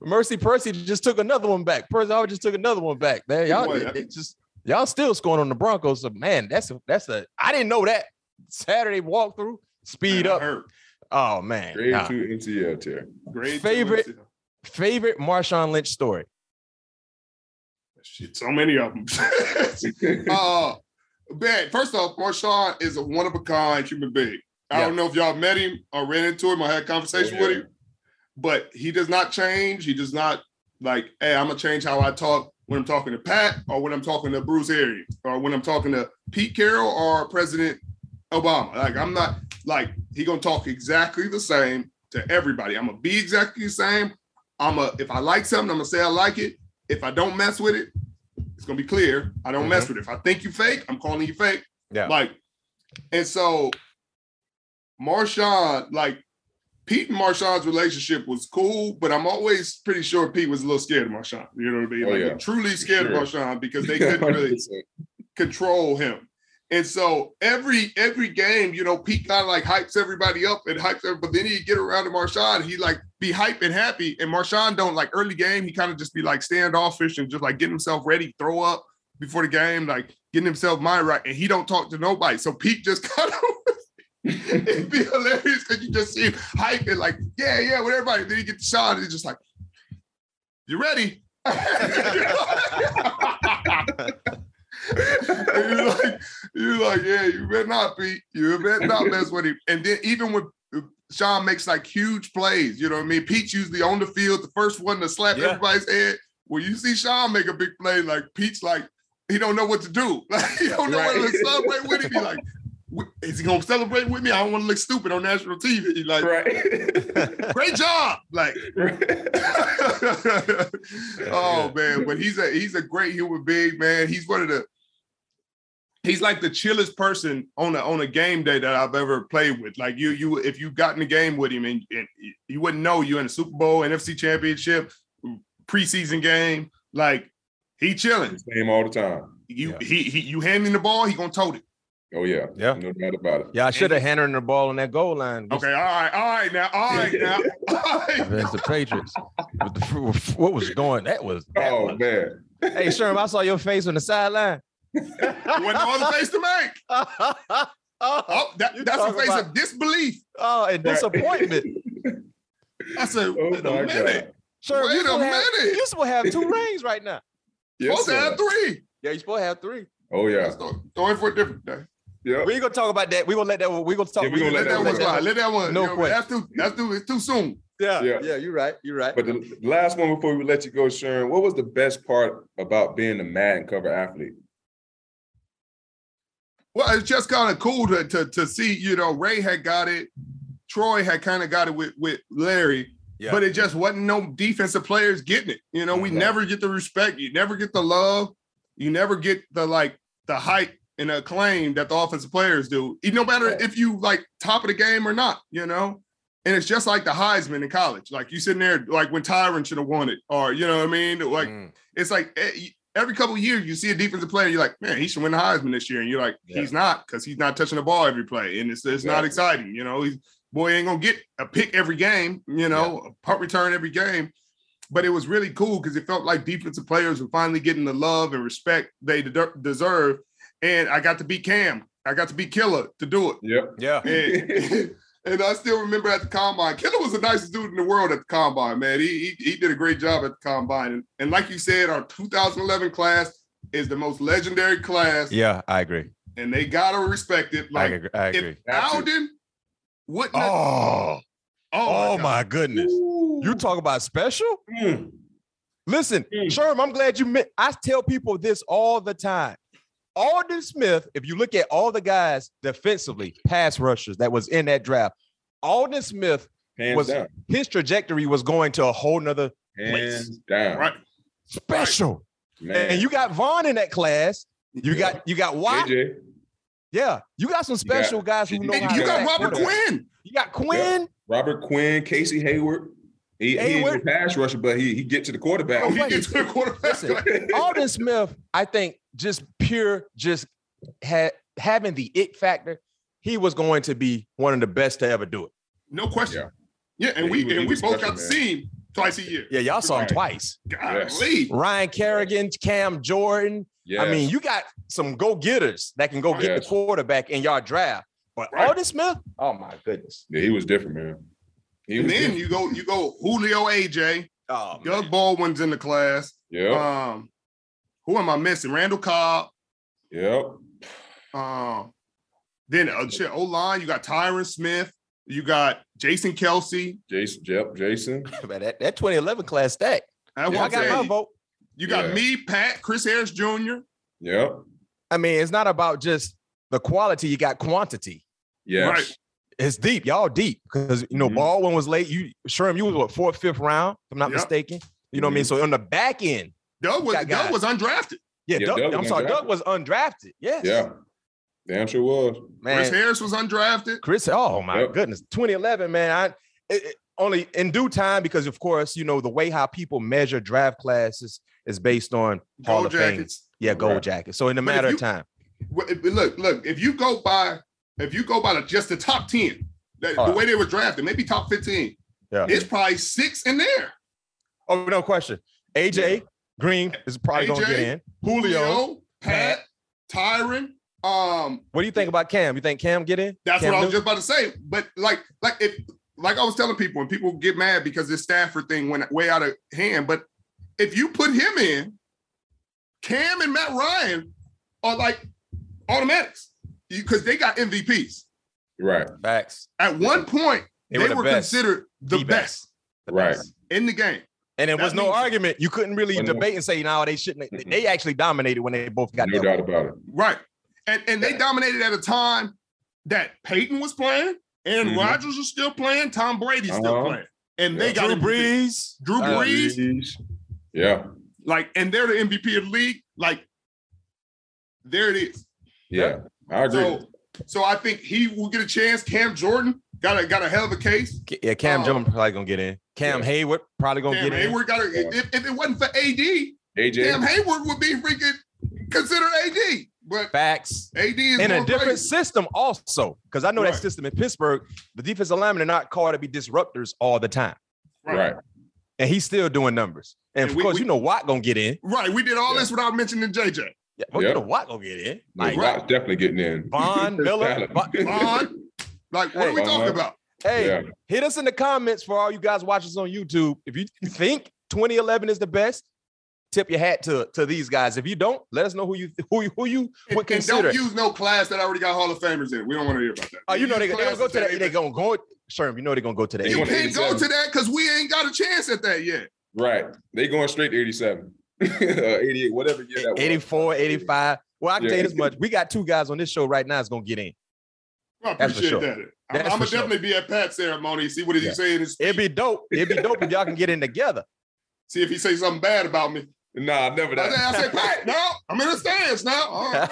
Mercy Percy just took another one back. Percy Harvin just took another one back. Man, y'all
Boy,
it- it just y'all still scoring on the Broncos. So man, that's a that's a I didn't know that Saturday walkthrough speed
Man,
up. Oh man,
Grade
Nah.
two MCL Terry.
Grade
Favorite-. Favorite Marshawn Lynch story.
Shit, so many of them. uh, man, first off, Marshawn is a one of a kind human being. I
Yeah.
don't know if y'all met him or ran into him or had a conversation
Oh,
with him, but he does not change. He does not like, hey, I'm gonna change how I talk when I'm talking to Pat or when I'm talking to Bruce Arians or when I'm talking to Pete Carroll or President Obama. Like, I'm not like he gonna talk exactly the same to everybody. I'm gonna be exactly the same. I'm a if I like something, I'm gonna say I like it. If I don't mess with it, it's gonna be clear. I don't mess with it. If I think you fake, I'm calling you fake.
Yeah.
Like, and so Marshawn, like Pete and Marshawn's relationship was cool, but I'm always pretty sure Pete was a little scared of Marshawn. You know what I mean?
Oh,
like
yeah.
truly scared
Sure.
of Marshawn because they couldn't really control him. And so every every game, you know, Pete kind of like hypes everybody up and hypes everybody, but then he get around to Marshawn, he like be hype and happy. And Marshawn don't like early game, he kind of just be like standoffish and just like getting himself ready, throw up before the game, like getting himself mind right. And he don't talk to nobody. So Pete just kind of it'd be hilarious because you just see him hype and like, yeah, yeah, with everybody. Then he get the shot and he's just like, you ready? You're like, you're like, yeah, you better not, Pete. You better not mess with him. And then even when Sean makes like huge plays, you know what I mean? Pete's usually on the field, the first one to slap
Yeah.
everybody's head. When you see Sean make a big play, like Pete's like, he don't know what to do. Like he don't know
Right.
whether to celebrate with. He like, is he gonna celebrate with me? I don't want to look stupid on national TV. He like,
Right.
great job. Like, oh man, but he's a he's a great human being, man. He's one of the he's like the chillest person on a on a game day that I've ever played with. Like you, you if you got in the game with him and, and you wouldn't know you're in a Super Bowl, NFC Championship, preseason game, like he chilling.
Same all the time.
You
Yeah.
he, he you hand him the ball, he gonna tote it.
Oh yeah.
Yeah.
No doubt about it.
Yeah, I should have handed him the ball on that goal line.
Okay, all right, all right now, all right now. All right.
Against the Patriots. The, what was going? That was. That
Oh
was
man.
hey, Sherm, I saw your face on the sideline.
Wasn't no other face to make.
oh,
Oh, that, that's a face
about-
of disbelief.
oh, and disappointment.
I said,
Oh
wait a
my
minute.
Sherm,
Wait
you
a
supposed to have-
minute.
You supposed to have two rings right now.
Yes,
Supposed to have three.
Yeah, you supposed to have three.
Oh yeah.
Let's. Throw it for a different day.
Yeah.
We ain't gonna talk about that. We're gonna let that. one- We're gonna talk.
Yeah, we gonna
Let
let
that
that
one
one
slide. Let that one.
No
you know,
question.
That's too. That's too. It's too soon.
Yeah,
Yeah.
yeah, You're right. You're right.
But the last one before we let you go, Sharon, what was the best part about being a Madden cover athlete?
Well, it's just kind of cool to, to to see. You know, Ray had got it. Troy had kind of got it with with Larry.
Yeah.
But it just wasn't no defensive players getting it. You know, we
No.
never get the respect. You never get the love. You never get the like the hype and acclaim that the offensive players do. No matter
Right.
if you like top of the game or not, you know. And it's just like the Heisman in college. Like you sitting there, like when Tyron should have won it, or you know what I mean. Like
Mm.
it's like eh, every couple of years you see a defensive player, you're like, man, he should win the Heisman this year, and you're like,
Yeah.
he's not because he's not touching the ball every play, and it's it's not exciting. You know, he's boy ain't gonna get a pick every game, you know, a punt return every game. But it was really cool because it felt like defensive players were finally getting the love and respect they de- deserve. And I got to beat Cam. I got to beat Killer to do it.
Yep.
Yeah.
And, and I still remember at the combine, Killer was the nicest dude in the world at the combine, man. He he, he did a great job at the combine. And, and like you said, our 2011 class is the most legendary class,
Yeah, I agree.
and they gotta respect it. Like
I agree. I agree.
if Aldon wouldn't have,
Oh, oh
God.
my goodness! You talk about special.
Mm.
Listen,
Mm.
Sherm, I'm glad you met. I tell people this all the time. Aldon Smith, if you look at all the guys defensively, pass rushers that was in that draft, Aldon Smith,
Hands
Was-
down.
his trajectory was going to a whole nother
Hands down.
right.
special.
Man.
And you got Von in that class. You
Yeah.
got you got Watt.
AJ.
Yeah, you got some special guys who know
And you got Robert. Quinn.
You got Quinn.
Robert Quinn, Casey Hayward. He, he ain't
Hayward-
a pass rusher, but he he get to the quarterback.
Oh, he
wait.
gets to the quarterback.
Listen, Alden Smith, I think just pure, just had having the it factor, he was going to be one of the best to ever do it.
No question.
Yeah.
Yeah, and
Yeah,
we
was-
and we both got to
man.
see him twice a year.
Yeah, y'all saw him
Right.
twice.
Golly.
Ryan Kerrigan, Cam Jordan. I mean, you got some go getters that can go get
Yes.
the quarterback in your draft. But
Right.
Aldon Smith, oh my goodness.
yeah, he was different, man. He
And then
different.
you go, you go Julio AJ,
Oh,
Doug Baldwin's in the class.
Yeah.
Um, who am I missing? Randall Cobb.
Yep.
Um, then uh, shit, O line, you got Tyron Smith, you got Jason Kelce.
Jason. Yep. Jason.
man, that, that 2011 class stack.
That's
Yeah,
I got
saying.
my vote.
You got
Yeah.
me, Pat, Chris Harris Jr.
Yep.
I mean, it's not about just the quality, you got quantity.
Yes.
Right.
It's deep. Y'all deep because you know
Mhm.
Baldwin was late. You Sherm, you was what fourth, fifth round, if I'm not
Yep.
mistaken. You know what I mean? So on the back end,
Doug was Doug
guys.
was undrafted.
yeah,
Yeah,
Doug,
Doug
I'm sorry,
undrafted.
Doug was undrafted. Yes.
Yeah. Damn sure was.
Man.
Chris Harris was undrafted.
Chris, oh my
Yep.
goodness, 2011, man. I it, it- only in due time because of course you know the way how people measure draft classes is based on Hall
Gold
of Fame.
jackets.
Yeah, gold
Right.
jacket. So in a
But
matter
you-
of time,
Look, look. If you go by, if you go by the, just the top ten, that,
Oh,
the
yeah.
way they were drafted, maybe top fifteen.
Yeah.
It's probably six in there.
oh no question. AJ Green is probably gonna get in. Julio.
Julio, Pat, Tyron. Um,
What do you think about Cam? You think Cam get in?
That's
Cam
what I was
Newton?
just about to say. But like, like if like I was telling people, and people get mad because this Stafford thing went way out of hand. But if you put him in, Cam and Matt Ryan are like automatics because they got MVPs.
Right.
Facts.
At one point,
They
they,
were the
were, considered the,
The
best,
The
Right.
best.
in the game.
And it
That
was no argument. You couldn't really debate and say, no, they shouldn't. They,
Mhm.
they actually dominated when they both got
No
there.
doubt about it.
Right. And and they dominated at a time that Peyton was playing, Aaron
Mhm.
Rodgers was still playing, Tom Brady's still
Uh-huh.
playing. And they got
Drew
MVP.
Brees.
Drew Brees.
Yeah.
like, and they're the MVP of the league. Like, there it is.
Yeah. I agree.
So, so I think he will get a chance. Cam Jordan got a got a hell of a case.
Yeah, Cam
Oh.
Jones probably gonna get in. Cam
Yeah.
Heyward probably gonna
Cam
get in.
Heyward got a. If, if it wasn't for AD,
AJ.
Cam Heyward would be freaking considered AD. But
Facts.
AD is
In a different
crazy.
system, also, because I know that system in Pittsburgh, the defensive linemen are not called to be disruptors all the time,
Right.
and he's still doing numbers. And
And
of
we-
course,
we-
you know Watt gonna get in.
Right. We did all
Yeah.
this without mentioning JJ.
Yeah, well,
Yeah.
you know Watt gonna get in.
Like,
Like,
Right.
definitely getting in.
Von Miller. Von-
Vaughn. Like, what are we
Hey.
talking about?
hey,
Yeah.
hit us in the comments for all you guys watching us on YouTube. If you think 2011 is the best, tip your hat to to these guys. If you don't, let us know who you who you who you
And,
would
and
consider.
don't use no class that already got Hall of Famers in it. We don't want to hear about that.
Oh, you know they
Use
they gonna go to that. They gonna go. Sherm, you know they're gonna go to that.
You
going to
can't go to that because we ain't got a chance at that yet.
Right. They going straight to 87. uh, 88, whatever year that was.
84, 85. Well, I can tell you
Yeah.
this much. We got two guys on this show right now that's gonna get in.
I
That's for
appreciate
sure.
that. I'm,
That's
I'm gonna
sure.
definitely be at Pat's ceremony. See what he's
Yeah.
saying.
It'd be dope. It'd be dope if y'all can get in together.
See if he says something bad about me.
Nah, never
I say, I say, Pat, no, I'm in the stands now. All right.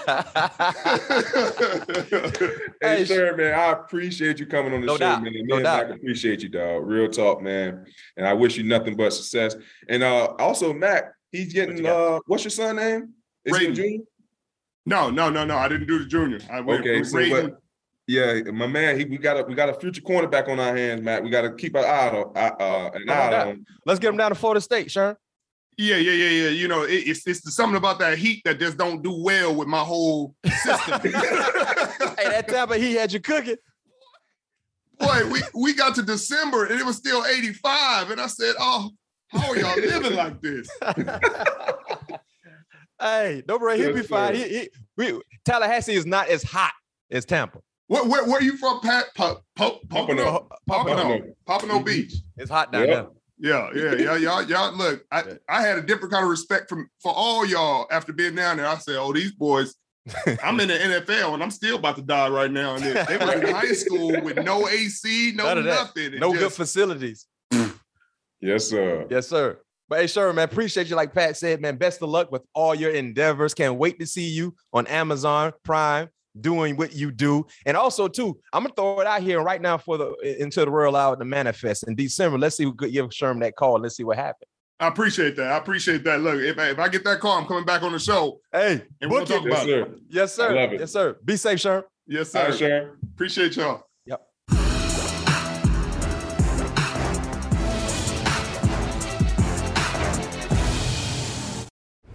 hey,
Hey,
sir, man, I appreciate you coming on the
No
show,
doubt.
man.
No
Man,
doubt.
I appreciate you, dog. Real talk, man. And I wish you nothing but success. And uh also, Mac, he's
What
getting
you
uh what's your son name? Is junior?
no, no, no, no. I didn't do the junior. I went
Okay,
with
so
Braden.
What- Yeah, my man, he, we got a we got a future cornerback on our hands, Matt. We got to keep an eye on uh, uh, an eye
doubt.
on.
Let's get him down to Florida State, Sherm.
Yeah, yeah, yeah, yeah. You know, it, it's it's something about that heat that just don't do well with my whole system.
hey, that Tampa he had you cooking.
Boy, we we got to December and it was still 85, and I said, "Oh, how are y'all living like this?"
hey, don't worry, he'll be fine. He, he, we, Tallahassee is not as hot as Tampa.
Where where, where you from, Pat? Po, po,
Pompano.
Pompano, Pompano. Beach.
It's hot down
Yep.
there.
Yeah, yeah, yeah, y'all, y'all. Look, I, I had a different kind of respect from for all y'all after being down there. I said, "Oh, these boys." I'm in the NFL and I'm still about to die right now. And they, they were in high school with no AC, no
None
nothing.
No good facilities.
Yes, sir.
Yes, sir. But hey, sure, man. Appreciate you. Like Pat said, man. Best of luck with all your endeavors. Can't wait to see you on Amazon Prime doing what you do. And also, too, I'm gonna throw it out here right now for the into the world out the manifest in December. Let's see who could give Sherm that call. Let's see what happens.
I appreciate that. I appreciate that. Look, if I, if I get that call, I'm coming back on the show.
Hey,
and we'll talk
yes,
about
sir.
it.
Yes, sir.
I love it.
Yes, sir. Be safe, Sherm.
Yes, sir.
right, Sharon.
Appreciate y'all.